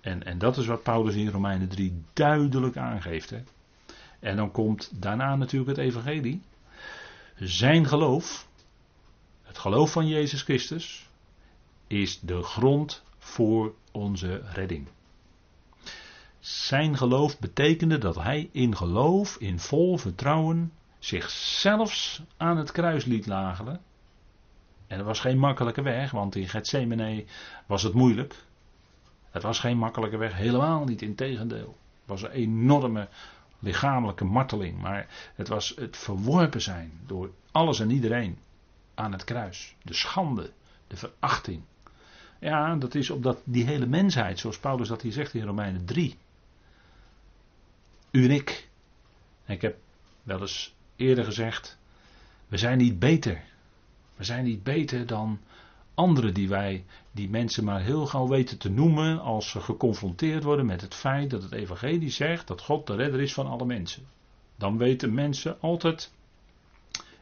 En, en dat is wat Paulus in Romeinen 3 duidelijk aangeeft. Hè? En dan komt daarna natuurlijk het evangelie. Zijn geloof, het geloof van Jezus Christus, is de grond voor onze redding. Zijn geloof betekende dat hij in geloof, in vol vertrouwen, zich zelfs aan het kruis liet lagelen. En dat was geen makkelijke weg, want in Gethsemane was het moeilijk. Het was geen makkelijke weg, helemaal niet, in tegendeel. Het was een enorme lichamelijke marteling, maar het was het verworpen zijn door alles en iedereen aan het kruis. De schande, de verachting. Ja, dat is opdat die hele mensheid, zoals Paulus dat hier zegt in Romeinen 3. U en ik, ik heb wel eens eerder gezegd, we zijn niet beter. We zijn niet beter dan anderen die wij, die mensen maar heel gauw weten te noemen als ze geconfronteerd worden met het feit dat het evangelie zegt dat God de redder is van alle mensen. Dan weten mensen altijd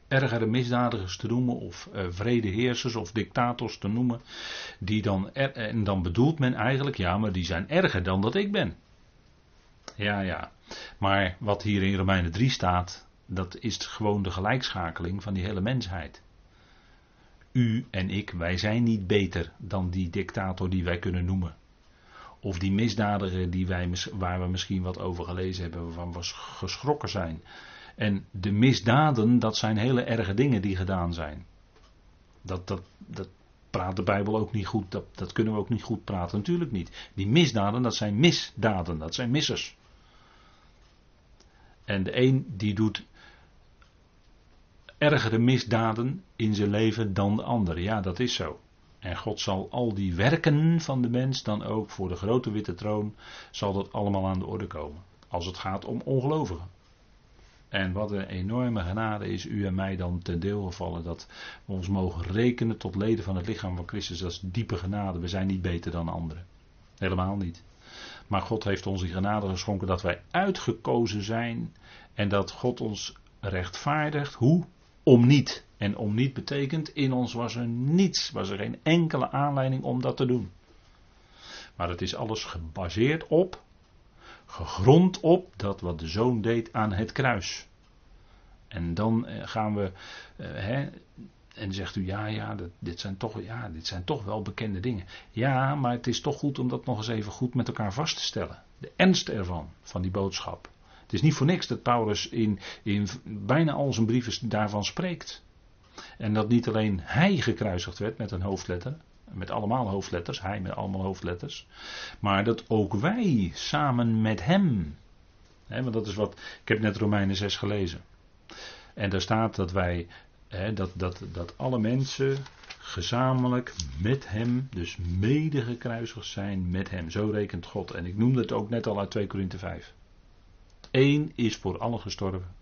ergere misdadigers te noemen of uh, vredeheersers of dictators te noemen. Die dan en dan bedoelt men eigenlijk, ja, maar die zijn erger dan dat ik ben. Ja, ja. Maar wat hier in Romeinen 3 staat, dat is gewoon de gelijkschakeling van die hele mensheid. U en ik, wij zijn niet beter dan die dictator die wij kunnen noemen. Of die misdadiger die wij, waar we misschien wat over gelezen hebben, waarvan we geschrokken zijn. En de misdaden, dat zijn hele erge dingen die gedaan zijn. Dat, dat, dat praat de Bijbel ook niet goed, dat, dat kunnen we ook niet goed praten, natuurlijk niet. Die misdaden, dat zijn misdaden, dat zijn missers. En de een die doet ergere misdaden in zijn leven dan de ander. Ja, dat is zo. En God zal al die werken van de mens dan ook voor de grote witte troon, zal dat allemaal aan de orde komen. Als het gaat om ongelovigen. En wat een enorme genade is u en mij dan ten deel gevallen. Dat we ons mogen rekenen tot leden van het lichaam van Christus. Dat is diepe genade. We zijn niet beter dan anderen. Helemaal niet. Maar God heeft ons die genade geschonken dat wij uitgekozen zijn. En dat God ons rechtvaardigt. Hoe? Om niet. En om niet betekent, in ons was er niets. Was er geen enkele aanleiding om dat te doen. Maar het is alles gebaseerd op gegrond op dat wat de zoon deed aan het kruis. En dan eh, gaan we, uh, hè, en zegt u, ja, ja, dit, zijn toch, ja, dit zijn toch wel bekende dingen. Ja, maar het is toch goed om dat nog eens even goed met elkaar vast te stellen. De ernst ervan, van die boodschap. Het is niet voor niks dat Paulus in, in bijna al zijn brieven daarvan spreekt. En dat niet alleen hij gekruisigd werd met een hoofdletter, met allemaal hoofdletters, hij met allemaal hoofdletters. Maar dat ook wij samen met hem. Hè, want dat is wat. Ik heb net Romeinen 6 gelezen. En daar staat dat wij. Hè, dat, dat, dat alle mensen gezamenlijk met hem, dus mede gekruisigd zijn met hem. Zo rekent God. En ik noemde het ook net al uit 2 Korinthe 5. Eén is voor allen gestorven.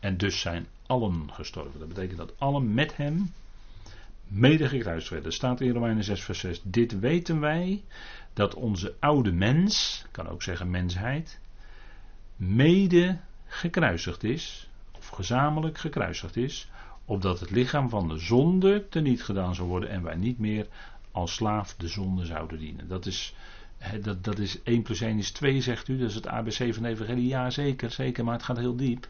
En dus zijn allen gestorven. Dat betekent dat allen met hem mede gekruist werden. staat in Romeinen 6 vers 6. Dit weten wij, dat onze oude mens, kan ook zeggen mensheid, mede gekruisigd is, of gezamenlijk gekruisigd is, opdat het lichaam van de zonde teniet gedaan zou worden en wij niet meer als slaaf de zonde zouden dienen. Dat is, dat, dat is 1 plus 1 is 2, zegt u. Dat is het ABC van de Evangelie. Ja, zeker, zeker, maar het gaat heel diep.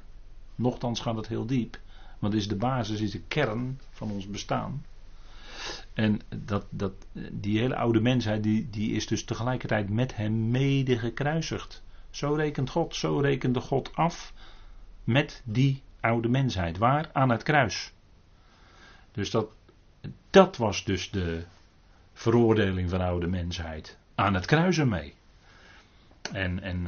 Nochtans gaat het heel diep. Want is de basis, is de kern van ons bestaan. En dat, dat, die hele oude mensheid, die, die is dus tegelijkertijd met hem mede gekruisigd. Zo rekent God, zo rekende God af met die oude mensheid. Waar? Aan het kruis. Dus dat, dat was dus de veroordeling van de oude mensheid. Aan het kruis ermee. En, en,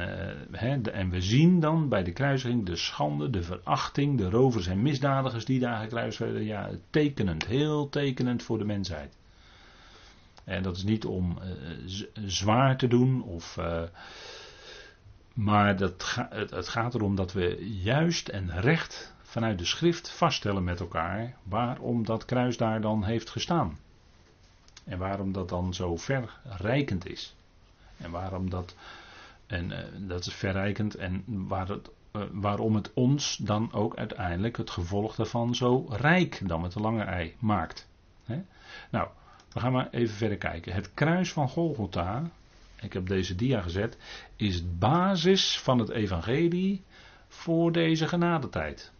uh, en we zien dan bij de kruisiging de schande, de verachting, de rovers en misdadigers die daar gekruist werden. Ja, tekenend, heel tekenend voor de mensheid. En dat is niet om uh, zwaar te doen, of, uh, maar dat het gaat erom dat we juist en recht vanuit de schrift vaststellen met elkaar waarom dat kruis daar dan heeft gestaan. En waarom dat dan zo verrijkend is. En waarom dat en uh, dat is verrijkend. En waar het, uh, waarom het ons dan ook uiteindelijk het gevolg daarvan zo rijk dan met de lange ei maakt. Nou, we gaan maar even verder kijken. Het kruis van Golgotha, ik heb deze dia gezet, is basis van het evangelie voor deze genadetijd.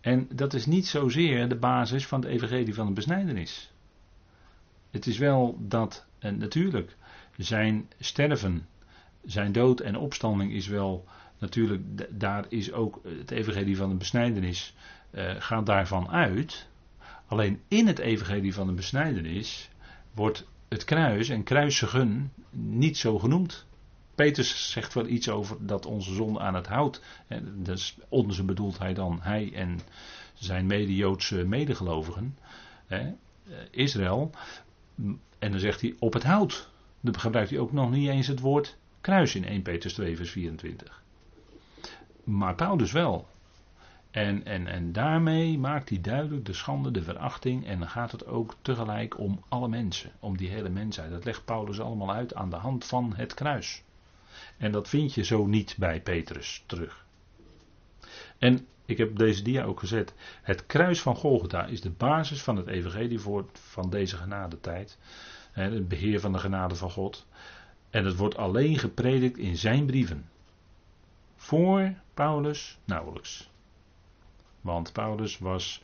En dat is niet zozeer de basis van het evangelie van de besnijdenis. Het is wel dat, en natuurlijk, zijn sterven zijn dood en opstanding is wel natuurlijk, daar is ook het evangelie van de besnijdenis, uh, gaat daarvan uit. Alleen in het evangelie van de besnijdenis wordt het kruis en kruisigen niet zo genoemd. Petrus zegt wel iets over dat onze zonde aan het hout. Dus onze bedoelt hij dan, hij en zijn mede-Joodse medegelovigen, hè, Israël. En dan zegt hij op het hout. Dan gebruikt hij ook nog niet eens het woord kruis in 1 Petrus 2 vers 24. maar Paulus wel. En, en, en daarmee maakt hij duidelijk de schande, de verachting. En dan gaat het ook tegelijk om alle mensen. Om die hele mensheid. Dat legt Paulus allemaal uit aan de hand van het kruis. En dat vind je zo niet bij Petrus terug. En ik heb deze dia ook gezet. Het kruis van Golgotha is de basis van het evangelie voor, van deze genadetijd. Het beheer van de genade van God. En het wordt alleen gepredikt in zijn brieven. Voor Paulus nauwelijks. Want Paulus was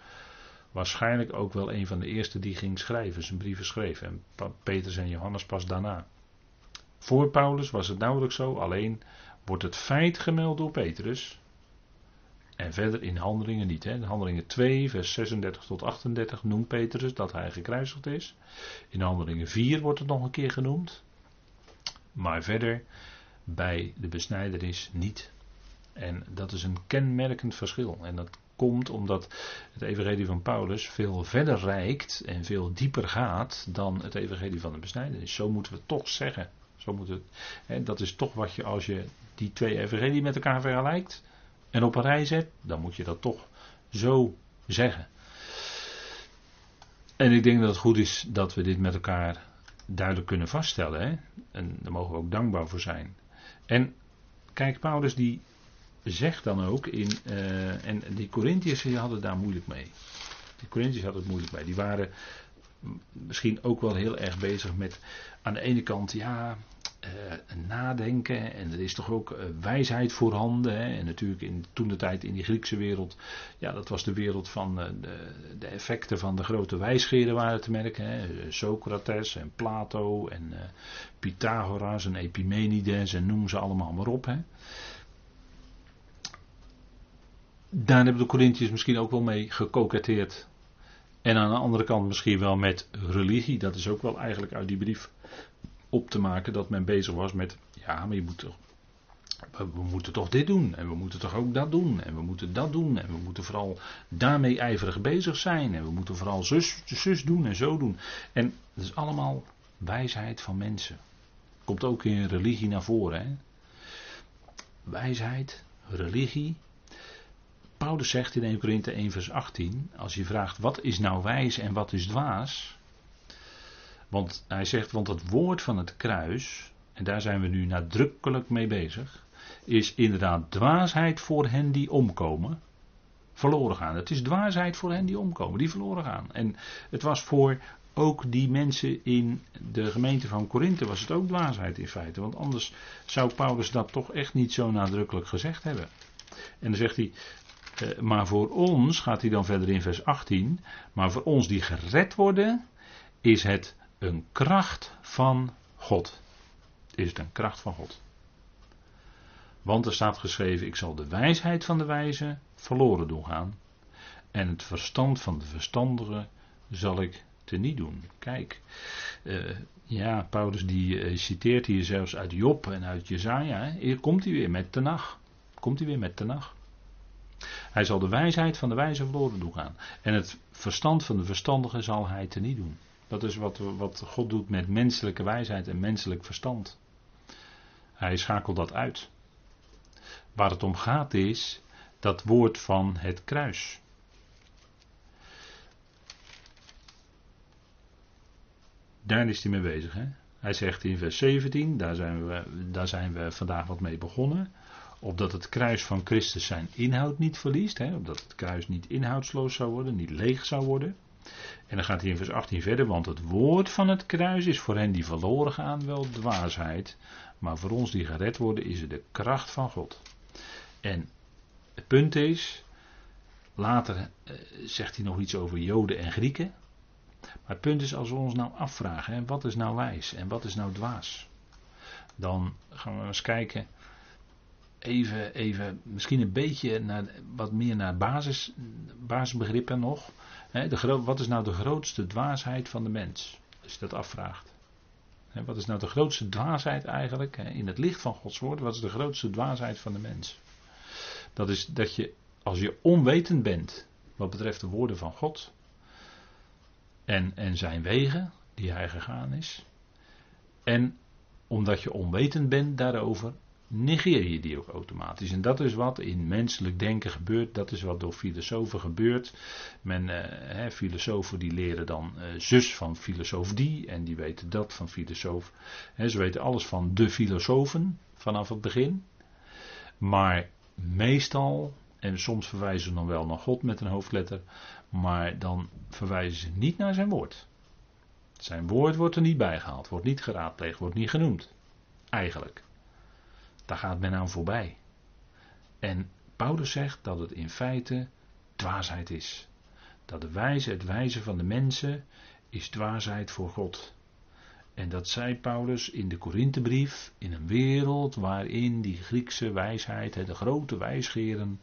waarschijnlijk ook wel een van de eerste die ging schrijven, zijn brieven schreef. En Petrus en Johannes pas daarna. Voor Paulus was het nauwelijks zo, alleen wordt het feit gemeld door Petrus. En verder in handelingen niet. Hè. In handelingen 2, vers 36 tot 38 noemt Petrus dat hij gekruisigd is. In handelingen 4 wordt het nog een keer genoemd. Maar verder bij de besnijderis niet. En dat is een kenmerkend verschil. En dat komt omdat het evangelie van Paulus veel verder reikt en veel dieper gaat dan het evangelie van de besnijdenis. Zo moeten we toch zeggen. Zo moet het, hè, dat is toch wat je als je die twee evangelieën met elkaar vergelijkt en op een rij zet, dan moet je dat toch zo zeggen. En ik denk dat het goed is dat we dit met elkaar duidelijk kunnen vaststellen. Hè? En daar mogen we ook dankbaar voor zijn. En kijk, Paulus die zegt dan ook in. Uh, en die Corinthiërs hadden daar moeilijk mee. Die Corinthiërs hadden het moeilijk mee. Die waren misschien ook wel heel erg bezig met. Aan de ene kant, ja. Uh, nadenken en er is toch ook uh, wijsheid voorhanden. Hè? En natuurlijk in, toen de tijd in die Griekse wereld, ja, dat was de wereld van uh, de, de, effecten van de grote wijsgeren waren te merken. Hè? Socrates en Plato en Pythagoras en Epimenides en noem ze allemaal maar op. Hè? daar hebben de Corinthiërs misschien ook wel mee gekoketteerd. En aan de andere kant misschien wel met religie. Dat is ook wel eigenlijk uit die brief op te maken dat men bezig was met. Ja, maar je moet toch. We moeten toch dit doen. En we moeten toch ook dat doen. En we moeten dat doen. En we moeten vooral daarmee ijverig bezig zijn. En we moeten vooral zus, zus doen en zo doen. En dat is allemaal wijsheid van mensen. Komt ook in religie naar voren. Hè? Wijsheid, religie, Paulus zegt in 1 Korinthe 1 vers 18, als je vraagt wat is nou wijs en wat is dwaas. Want hij zegt, want het woord van het kruis, en daar zijn we nu nadrukkelijk mee bezig, is inderdaad dwaasheid voor hen die omkomen, verloren gaan. Het is dwaasheid voor hen die omkomen, die verloren gaan. En het was voor ook die mensen in de gemeente van Korinthe was het ook dwaasheid in feite. Want anders zou Paulus dat toch echt niet zo nadrukkelijk gezegd hebben. En dan zegt hij, eh, maar voor ons, gaat hij dan verder in vers 18, maar voor ons die gered worden, is het een kracht van God. Is het een kracht van God. Want er staat geschreven, ik zal de wijsheid van de wijze verloren doen gaan. En het verstand van de verstandige zal ik teniet doen. Kijk, uh, ja, Paulus die uh, citeert hier zelfs uit Job en uit Jezaja. Hier komt hij weer met Tenach. Komt hij weer met Tenach. Hij zal de wijsheid van de wijze verloren doen gaan. En het verstand van de verstandige zal hij teniet doen. Dat is wat, wat God doet met menselijke wijsheid en menselijk verstand. Hij schakelt dat uit. Waar het om gaat is dat woord van het kruis. Daar is hij mee bezig. Hè? Hij zegt in vers 17, daar zijn, we, daar zijn we vandaag wat mee begonnen opdat het kruis van Christus zijn inhoud niet verliest, hè, opdat het kruis niet inhoudsloos zou worden, niet leeg zou worden. En dan gaat hij in vers 18 verder, want het woord van het kruis is voor hen die verloren gaan wel dwaasheid, maar voor ons die gered worden is het de kracht van God. En het punt is, later eh, zegt hij nog iets over Joden en Grieken, maar het punt is als we ons nou afvragen, wat is nou wijs en wat is nou dwaas? Dan gaan we eens kijken even, even misschien een beetje naar, wat meer naar basis, basisbegrippen nog. De, wat is nou de grootste dwaasheid van de mens? Als je dat afvraagt. wat is nou de grootste dwaasheid eigenlijk? in het licht van Gods woord, wat is de grootste dwaasheid van de mens? Dat is dat je, als je onwetend bent wat betreft de woorden van God en, en zijn wegen die hij gegaan is. En omdat je onwetend bent daarover, negeer je die ook automatisch. En dat is wat in menselijk denken gebeurt, dat is wat door filosofen gebeurt. Men, eh, filosofen die leren dan eh, zus van filosoof die, en die weten dat van filosoof. Ze weten alles van de filosofen vanaf het begin. Maar meestal, en soms verwijzen ze dan wel naar God met een hoofdletter, maar dan verwijzen ze niet naar zijn woord. Zijn woord wordt er niet bijgehaald, wordt niet geraadpleegd, wordt niet genoemd. Eigenlijk. Daar gaat men aan voorbij. En Paulus zegt dat het in feite dwaasheid is. Dat de wijze, het wijze van de mensen is dwaasheid voor God. En dat zei Paulus in de Korinthebrief, in een wereld waarin die Griekse wijsheid, de grote wijsgeren,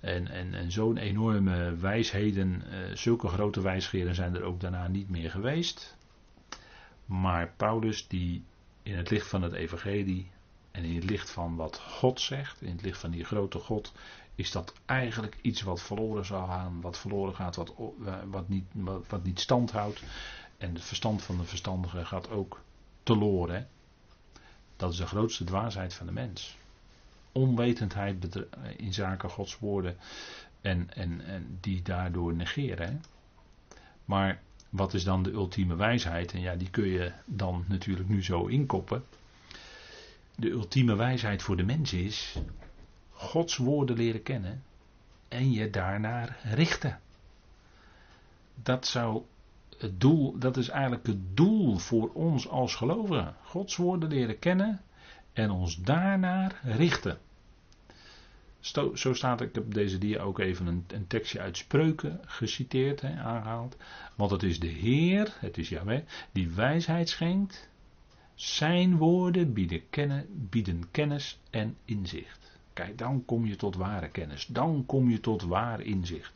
en, en, en zo'n enorme wijsheden, eh, zulke grote wijsgeren zijn er ook daarna niet meer geweest. Maar Paulus, die in het licht van het Evangelie en in het licht van wat God zegt, in het licht van die grote God, is dat eigenlijk iets wat verloren zal gaan, wat verloren gaat, wat, eh, wat, niet, wat, niet stand houdt. En het verstand van de verstandige gaat ook teloren. Dat is de grootste dwaasheid van de mens. Onwetendheid in zaken Gods woorden en, en, en die daardoor negeren. Maar wat is dan de ultieme wijsheid? En ja, die kun je dan natuurlijk nu zo inkoppen. De ultieme wijsheid voor de mens is Gods woorden leren kennen en je daarnaar richten. Dat zou het doel, dat is eigenlijk het doel voor ons als gelovigen. Gods woorden leren kennen en ons daarnaar richten. Zo staat, ik heb deze dia ook even een, een tekstje uit spreuken geciteerd, hè, aangehaald. Want het is de Heer, het is Yahweh, die wijsheid schenkt. Zijn woorden bieden, kennen, bieden kennis en inzicht. Kijk, dan kom je tot ware kennis. Dan kom je tot waar inzicht.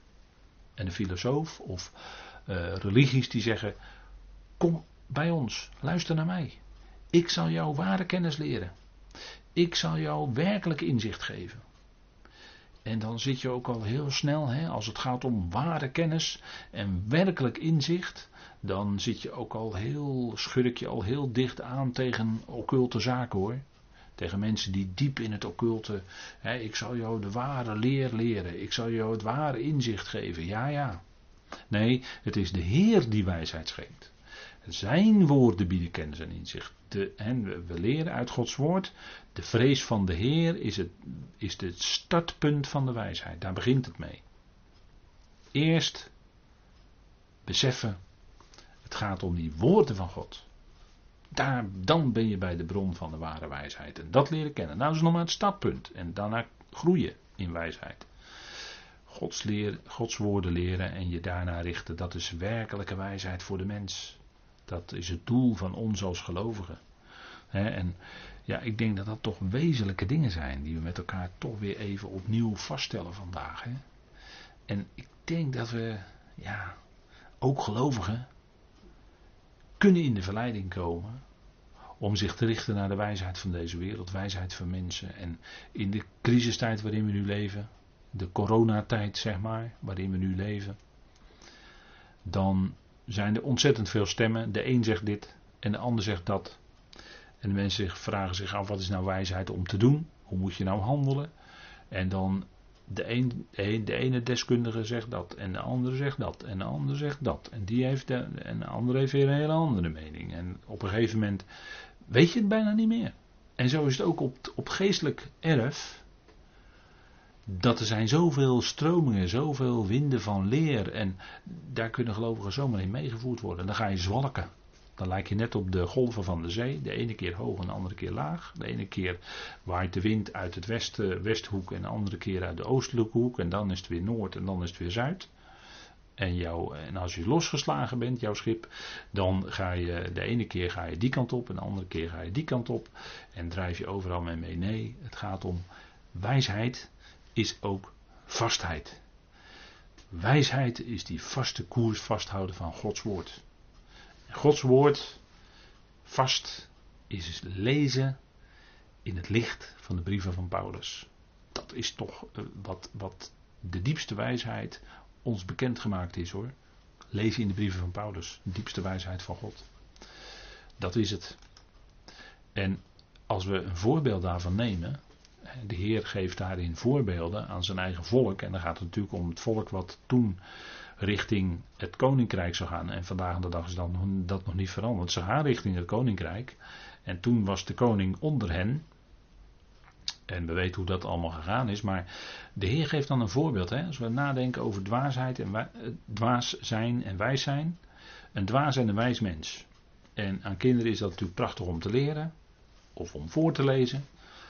En een filosoof of uh, religies die zeggen: Kom bij ons, luister naar mij. Ik zal jou ware kennis leren. Ik zal jou werkelijk inzicht geven. En dan zit je ook al heel snel, hè, als het gaat om ware kennis en werkelijk inzicht, dan zit je ook al heel, schurk je al heel dicht aan tegen occulte zaken hoor. Tegen mensen die diep in het occulte, hè, ik zal jou de ware leer leren, ik zal jou het ware inzicht geven, ja ja. Nee, het is de Heer die wijsheid schenkt. Zijn woorden bieden kennis en inzicht. De, en we leren uit Gods woord. De vrees van de Heer is het, is het startpunt van de wijsheid. Daar begint het mee. Eerst beseffen. Het gaat om die woorden van God. Daar, dan ben je bij de bron van de ware wijsheid. En dat leren kennen. Nou, dat is nog maar het startpunt. En daarna groeien in wijsheid. Gods, Gods woorden leren en je daarna richten. Dat is werkelijke wijsheid voor de mens. Dat is het doel van ons als gelovigen. en ja, ik denk dat dat toch wezenlijke dingen zijn die we met elkaar toch weer even opnieuw vaststellen vandaag. En ik denk dat we, ja, ook gelovigen, kunnen in de verleiding komen om zich te richten naar de wijsheid van deze wereld, wijsheid van mensen. En in de crisistijd waarin we nu leven, de coronatijd zeg maar, waarin we nu leven, dan zijn er ontzettend veel stemmen. De een zegt dit en de ander zegt dat. En de mensen vragen zich af wat is nou wijsheid om te doen? Hoe moet je nou handelen? En dan de, een, de ene deskundige zegt dat en de andere zegt dat en de andere zegt dat. En, die heeft de, en de andere heeft weer een hele andere mening. En op een gegeven moment weet je het bijna niet meer. En zo is het ook op, op geestelijk erf dat er zijn zoveel stromingen, zoveel winden van leer. En daar kunnen gelovigen zomaar in meegevoerd worden. Dan ga je zwalken. Dan lijk je net op de golven van de zee. De ene keer hoog en de andere keer laag. De ene keer waait de wind uit het westen, westhoek en de andere keer uit de oostelijke hoek. En dan is het weer noord en dan is het weer zuid. En, jou, en als je losgeslagen bent, jouw schip, dan ga je de ene keer ga je die kant op en de andere keer ga je die kant op. En drijf je overal mee mee. Nee, het gaat om wijsheid is ook vastheid. Wijsheid is die vaste koers vasthouden van Gods woord. Gods woord vast is lezen in het licht van de brieven van Paulus. Dat is toch eh, wat, wat de diepste wijsheid ons bekendgemaakt is hoor. Lezen in de brieven van Paulus, de diepste wijsheid van God. Dat is het. En als we een voorbeeld daarvan nemen, de Heer geeft daarin voorbeelden aan zijn eigen volk. En dan gaat het natuurlijk om het volk wat toen richting het koninkrijk zou gaan. En vandaag de dag is dan dat nog niet veranderd. Ze gaan richting het koninkrijk. En toen was de koning onder hen. En we weten hoe dat allemaal gegaan is. Maar de Heer geeft dan een voorbeeld. Hè? Als we nadenken over dwaasheid en eh, dwaas zijn en wijs zijn. Een dwaas en een wijs mens. En aan kinderen is dat natuurlijk prachtig om te leren. Of om voor te lezen.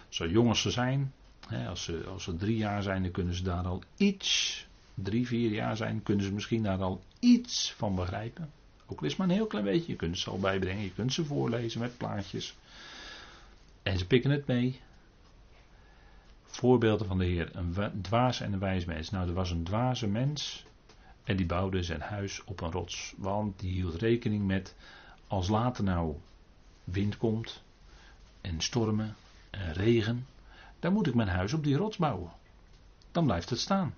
Zo jong als ze zijn. Hè, als, ze, als ze drie jaar zijn, dan kunnen ze daar al iets. Drie, vier jaar zijn, kunnen ze misschien daar al iets van begrijpen. Ook al is maar een heel klein beetje. Je kunt ze al bijbrengen. Je kunt ze voorlezen met plaatjes. En ze pikken het mee voorbeelden van de Heer. Een dwaas en een wijs mens. Nou, er was een dwaze mens. En die bouwde zijn huis op een rots. Want die hield rekening met. Als later nou wind komt. En stormen. En regen. Dan moet ik mijn huis op die rots bouwen. Dan blijft het staan.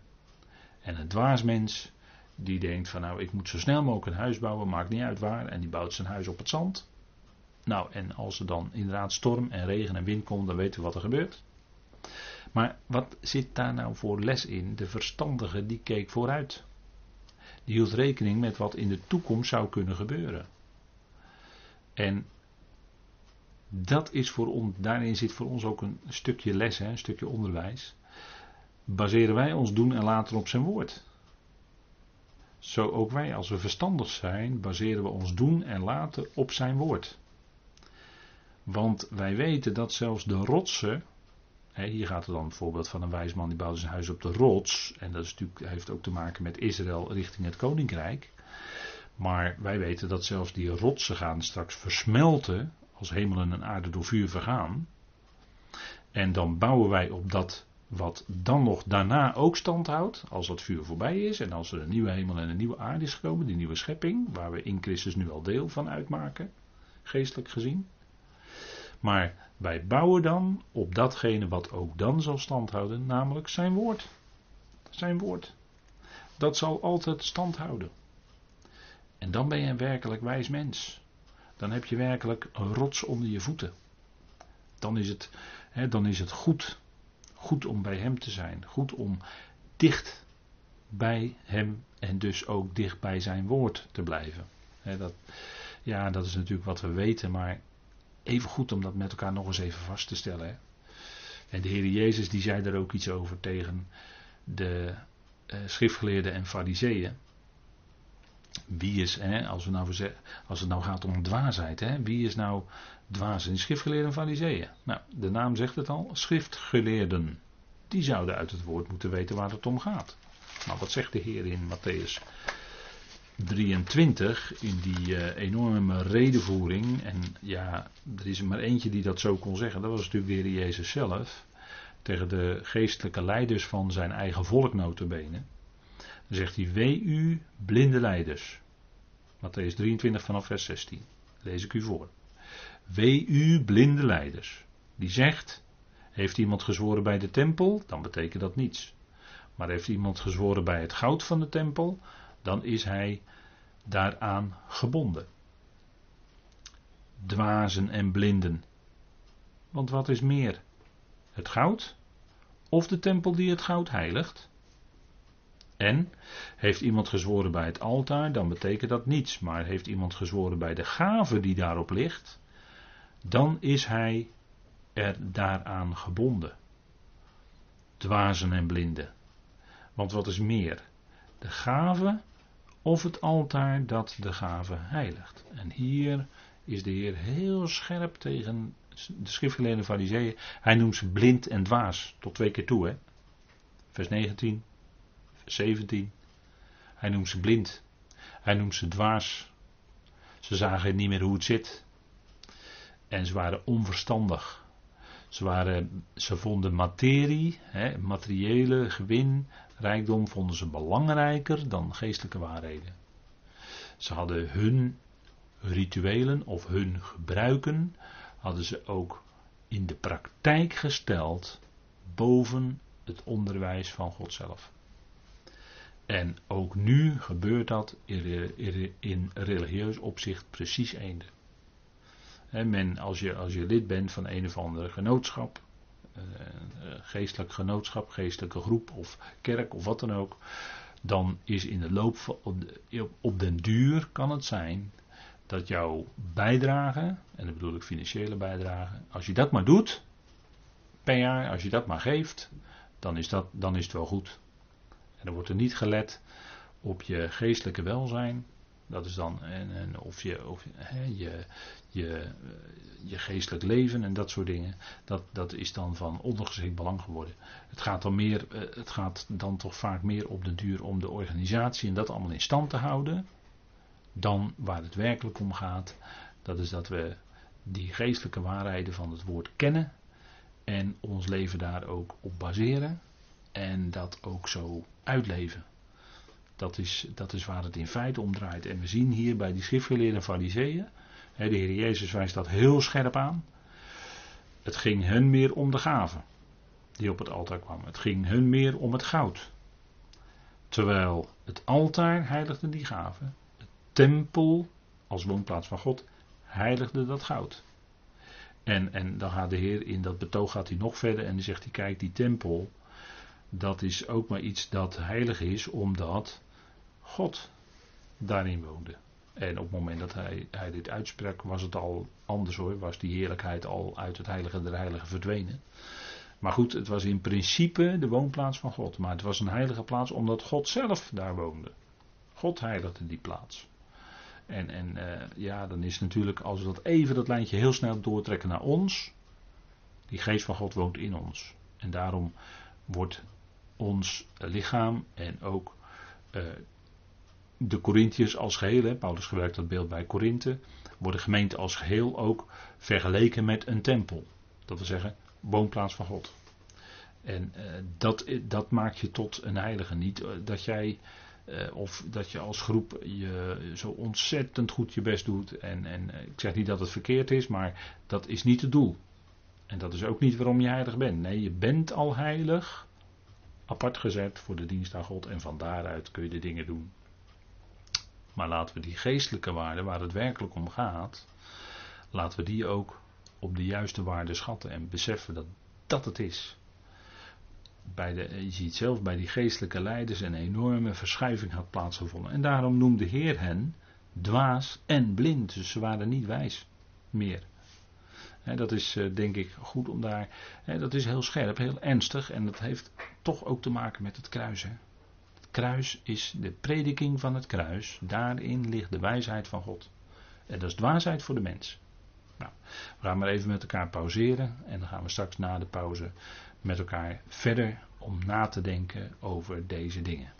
En een dwaas mens. Die denkt van nou ik moet zo snel mogelijk een huis bouwen. Maakt niet uit waar. En die bouwt zijn huis op het zand. Nou en als er dan inderdaad storm en regen en wind komt. Dan weten we wat er gebeurt. Maar wat zit daar nou voor les in? De verstandige die keek vooruit. Die hield rekening met wat in de toekomst zou kunnen gebeuren. En dat is voor ons, daarin zit voor ons ook een stukje les, hè, een stukje onderwijs. Baseren wij ons doen en laten op zijn woord. Zo ook wij, als we verstandig zijn, baseren we ons doen en laten op zijn woord. Want wij weten dat zelfs de rotsen hier gaat het dan een voorbeeld van een wijsman die bouwde zijn huis op de rots. En dat is natuurlijk, heeft ook te maken met Israël richting het koninkrijk. Maar wij weten dat zelfs die rotsen gaan straks versmelten. Als hemel en aarde door vuur vergaan. En dan bouwen wij op dat wat dan nog daarna ook stand houdt. Als dat vuur voorbij is. En als er een nieuwe hemel en een nieuwe aarde is gekomen. Die nieuwe schepping. Waar we in Christus nu al deel van uitmaken. Geestelijk gezien. Maar wij bouwen dan op datgene wat ook dan zal standhouden, namelijk zijn woord. Zijn woord. Dat zal altijd stand houden. En dan ben je een werkelijk wijs mens. Dan heb je werkelijk een rots onder je voeten. Dan is het, hè, dan is het goed. Goed om bij hem te zijn. Goed om dicht bij hem en dus ook dicht bij zijn woord te blijven. dat, ja, dat is natuurlijk wat we weten, maar even goed om dat met elkaar nog eens even vast te stellen. Hè? En de Heer Jezus die zei daar ook iets over tegen de uh, schriftgeleerden en fariseeën. Wie is, hè, als, we nou, als het nou gaat om dwaasheid, hè, wie is nou dwaas? in schriftgeleerden en fariseeën. Nou, de naam zegt het al, schriftgeleerden. Die zouden uit het woord moeten weten waar het om gaat. Maar wat zegt de Heer in Matthäus 23 in die uh, enorme redenvoering. En ja, er is er maar eentje die dat zo kon zeggen. Dat was natuurlijk weer Jezus zelf. Tegen de geestelijke leiders van zijn eigen volk notabene. Zegt hij, wee u blinde leiders. Matthäus 23 vanaf vers 16. Lees ik u voor. Wee u blinde leiders. Die zegt, heeft iemand gezworen bij de tempel? Dan betekent dat niets. Maar heeft iemand gezworen bij het goud van de tempel? dan is hij daaraan gebonden. Dwazen en blinden. Want wat is meer? Het goud of de tempel die het goud heiligt? En heeft iemand gezworen bij het altaar, dan betekent dat niets. Maar heeft iemand gezworen bij de gave die daarop ligt, dan is hij er daaraan gebonden. Dwazen en blinden. Want wat is meer? De gave of het altaar dat de gave heiligt. En hier is de Heer heel scherp tegen de schriftgeleerde fariseeën. Hij noemt ze blind en dwaas, tot twee keer toe. Hè? Vers 19, vers 17. Hij noemt ze blind. Hij noemt ze dwaas. Ze zagen niet meer hoe het zit. En ze waren onverstandig. Ze, waren, ze vonden materie, hè, materiële gewin, rijkdom vonden ze belangrijker dan geestelijke waarheden. Ze hadden hun rituelen of hun gebruiken, hadden ze ook in de praktijk gesteld boven het onderwijs van God zelf. En ook nu gebeurt dat in religieus opzicht precies eender. men, als, je, als je lid bent van een of andere genootschap, eh, geestelijk genootschap, geestelijke groep of kerk of wat dan ook, dan is in de loop van op, den duur kan het zijn dat jouw bijdrage, en dan bedoel ik financiële bijdrage, als je dat maar doet per jaar, als je dat maar geeft, dan is, dat, dan is het wel goed. En dan wordt er niet gelet op je geestelijke welzijn. Dat is dan, en, en of, je, of je, je, je geestelijk leven en dat soort dingen. Dat, dat is dan van ondergeschikt belang geworden. Het gaat, dan meer, eh, het gaat dan toch vaak meer op de duur om de organisatie en dat allemaal in stand te houden. Dan waar het werkelijk om gaat. Dat is dat we die geestelijke waarheden van het woord kennen. En ons leven daar ook op baseren. En dat ook zo uitleven. Dat is, dat is waar het in feite om draait. En we zien hier bij die schriftgeleerde fariseeën. De Heer Jezus wijst dat heel scherp aan. Het ging hun meer om de gaven die op het altaar kwamen. Het ging hun meer om het goud. Terwijl het altaar heiligde die gaven. Het tempel als woonplaats van God heiligde dat goud. En, en dan gaat de Heer in dat betoog gaat hij nog verder en dan zegt hij: Kijk, die tempel, dat is ook maar iets dat heilig is, omdat God daarin woonde. En op het moment dat hij, hij dit uitsprak, was het al anders hoor. Was die heerlijkheid al uit het heilige der heiligen verdwenen. Maar goed, het was in principe de woonplaats van God. Maar het was een heilige plaats omdat God zelf daar woonde. God heiligde die plaats. En, en uh, ja, dan is natuurlijk, als we dat even dat lijntje heel snel doortrekken naar ons. Die geest van God woont in ons. En daarom wordt ons lichaam en ook uh, de Corinthiërs als geheel, Paulus gebruikt dat beeld bij Korinthe, worden gemeente als geheel ook vergeleken met een tempel. Dat wil zeggen, woonplaats van God. En uh, dat, dat maakt je tot een heilige. Niet uh, dat jij, of dat je als groep je zo ontzettend goed je best doet. En, en ik zeg niet dat het verkeerd is, maar dat is niet het doel. En dat is ook niet waarom je heilig bent. Nee, je bent al heilig, apart gezet voor de dienst aan God. En van daaruit kun je de dingen doen maar laten we die geestelijke waarden, waar het werkelijk om gaat, laten we die ook op de juiste waarde schatten en beseffen dat dat het is. Bij de, je ziet zelf bij die geestelijke leiders een enorme verschuiving had plaatsgevonden. En daarom noemde de Heer hen dwaas en blind. Dus ze waren niet wijs meer. Dat is eh, denk ik goed om daar. dat is heel scherp, heel ernstig. En dat heeft toch ook te maken met het kruisen kruis is de prediking van het kruis. Daarin ligt de wijsheid van God. En dat is dwaasheid voor de mens. Nou, we gaan maar even met elkaar pauzeren. En dan gaan we straks na de pauze met elkaar verder om na te denken over deze dingen.